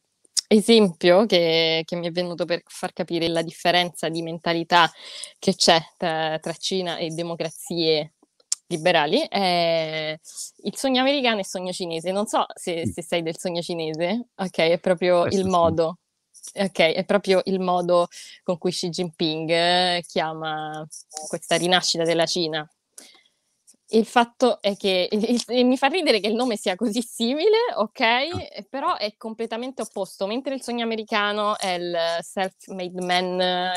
esempio che, che, mi è venuto per far capire la differenza di mentalità che c'è tra, tra Cina e democrazie liberali è il sogno americano e il sogno cinese. Non so se, se sei del sogno cinese, ok, è proprio Questo il modo. Ok, è proprio il modo con cui Xi Jinping eh, chiama questa rinascita della Cina il fatto è che il, il, mi fa ridere che il nome sia così simile, ok? Ah. Però è completamente opposto. Mentre il sogno americano è il self-made man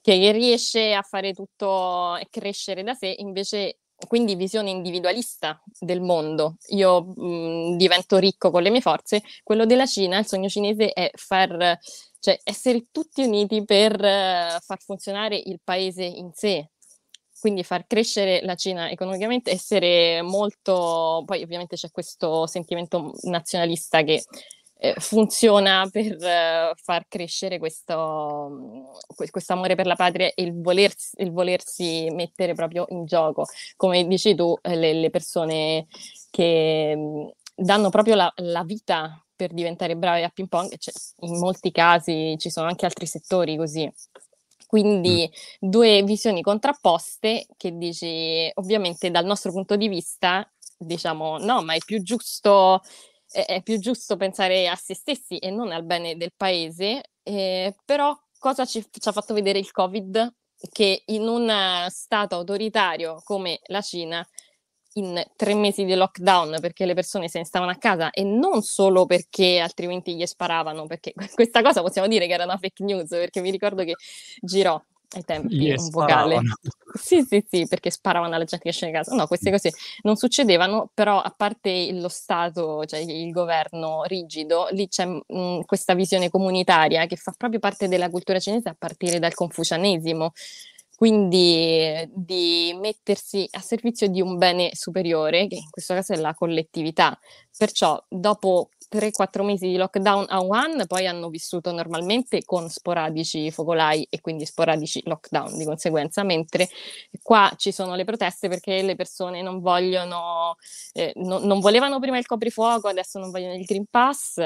che riesce a fare tutto e crescere da sé, invece quindi visione individualista del mondo. Io mh, divento ricco con le mie forze. Quello della Cina, il sogno cinese è far, cioè, essere tutti uniti per uh, far funzionare il paese in sé, quindi far crescere la Cina economicamente, essere molto, poi ovviamente c'è questo sentimento nazionalista che eh, funziona per eh, far crescere questo amore per la patria e il volersi, il volersi, mettere proprio in gioco. Come dici tu, eh, le, le persone che mh, danno proprio la, la vita per diventare brave a ping pong, cioè, in molti casi ci sono anche altri settori così. Quindi mm. due visioni contrapposte che dici, ovviamente dal nostro punto di vista, diciamo, no, ma è più giusto, è, è più giusto pensare a se stessi e non al bene del paese, eh, però cosa ci, ci ha fatto vedere il Covid? Che in un stato autoritario come la Cina in tre mesi di lockdown perché le persone se ne stavano a casa e non solo perché altrimenti gli sparavano, perché questa cosa possiamo dire che era una fake news, perché mi ricordo che girò ai tempi gli un vocale. Sì, sì, sì, perché sparavano alla gente che scende a casa. No, queste cose non succedevano, però a parte lo Stato, cioè il governo rigido, lì c'è mh, questa visione comunitaria che fa proprio parte della cultura cinese a partire dal confucianesimo quindi di mettersi a servizio di un bene superiore, che in questo caso è la collettività. Perciò dopo 3-4 mesi di lockdown a Wuhan, poi hanno vissuto normalmente con sporadici focolai e quindi sporadici lockdown di conseguenza, mentre qua ci sono le proteste perché le persone non vogliono, eh, no, non volevano prima il coprifuoco, adesso non vogliono il Green Pass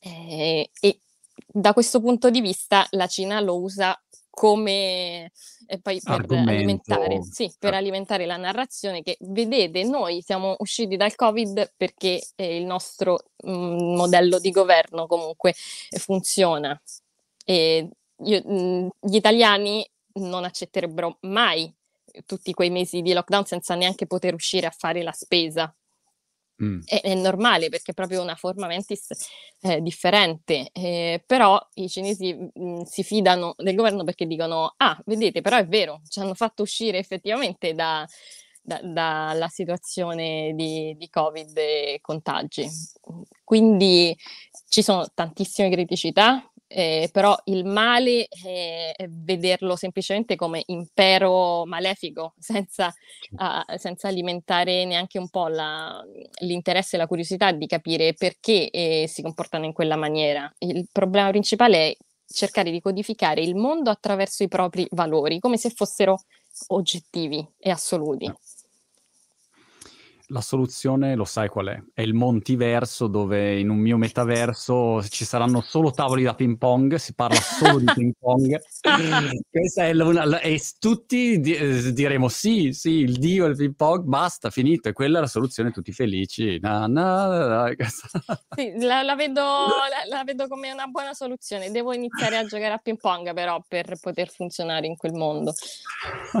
eh, e da questo punto di vista la Cina lo usa come e poi per alimentare, sì, per certo. alimentare la narrazione che vedete, noi siamo usciti dal Covid perché eh, il nostro mh, mm, modello di governo comunque funziona. E io, mh, mm, gli italiani non accetterebbero mai tutti quei mesi di lockdown senza neanche poter uscire a fare la spesa Mh. È è normale perché è proprio una forma mentis, ehm, differente, ehm, però i cinesi, mhmm, si fidano del governo perché dicono: "Ah, vedete però è vero, ci hanno fatto uscire effettivamente da da dalla situazione di di Covid e contagi". quindi ci sono tantissime criticità, eh, però il male è, è, vederlo semplicemente come impero malefico, senza, uh, senza alimentare neanche un po' la, l'interesse e la curiosità di capire perché eh, si comportano in quella maniera. Il problema principale è cercare di codificare il mondo attraverso i propri valori, come se fossero oggettivi e assoluti. La soluzione lo sai qual è? È il Montiverso dove in un mio metaverso ci saranno solo tavoli da ping pong, si parla solo di ping pong. Questa è la, e tutti di, eh, diremo sì, sì, il dio del ping pong, basta, finito. E quella è la soluzione, tutti felici. Na, na, na, sì, la, la, vedo, la, la, vedo, come una buona soluzione. Devo iniziare a giocare a ping pong però per poter funzionare in quel mondo.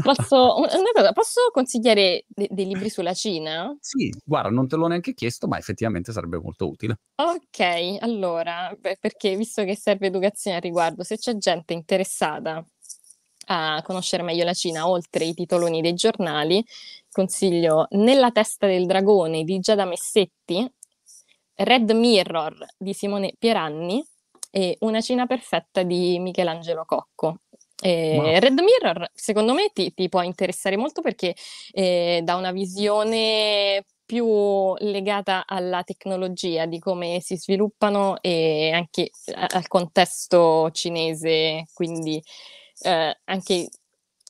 Posso, cosa, posso consigliare de, dei libri sulla Cina? Sì, guarda, non te l'ho neanche chiesto, ma effettivamente sarebbe molto utile. Ok, allora, beh, perché visto che serve educazione al riguardo, se c'è gente interessata a conoscere meglio la Cina, oltre i titoloni dei giornali, consiglio Nella testa del dragone di Giada Messetti, Red Mirror di Simone Pieranni e Una Cina perfetta di Michelangelo Cocco. Eh, wow. Red Mirror, secondo me, ti, ti, può interessare molto perché eh, dà una visione più legata alla tecnologia, di come si sviluppano e anche al contesto cinese, quindi eh, anche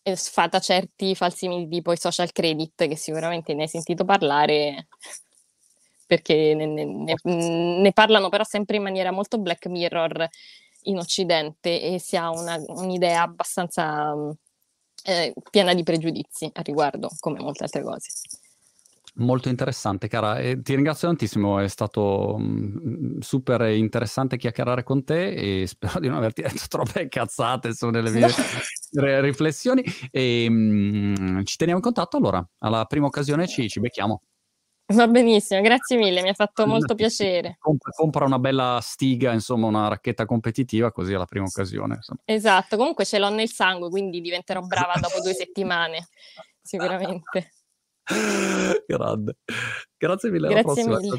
eh, sfata certi falsimili tipo i social credit, che sicuramente ne hai sentito parlare, perché ne, ne, ne, parlano però sempre in maniera molto Black Mirror in Occidente e si ha una, un'idea abbastanza eh, piena di pregiudizi a riguardo, come molte altre cose. Molto interessante, cara. E ti ringrazio tantissimo, è stato mh, super interessante chiacchierare con te e spero di non averti detto troppe cazzate su nelle mie no. riflessioni. E, mh, ci teniamo in contatto allora, alla prima occasione ci, ci becchiamo. Va benissimo, grazie mille, mi ha fatto molto piacere. Compra, compra, una bella stiga, insomma, una racchetta competitiva, così alla prima occasione. Insomma. Esatto, comunque ce l'ho nel sangue, quindi diventerò brava dopo due settimane, sicuramente. Grande. Grazie mille. Grazie mille.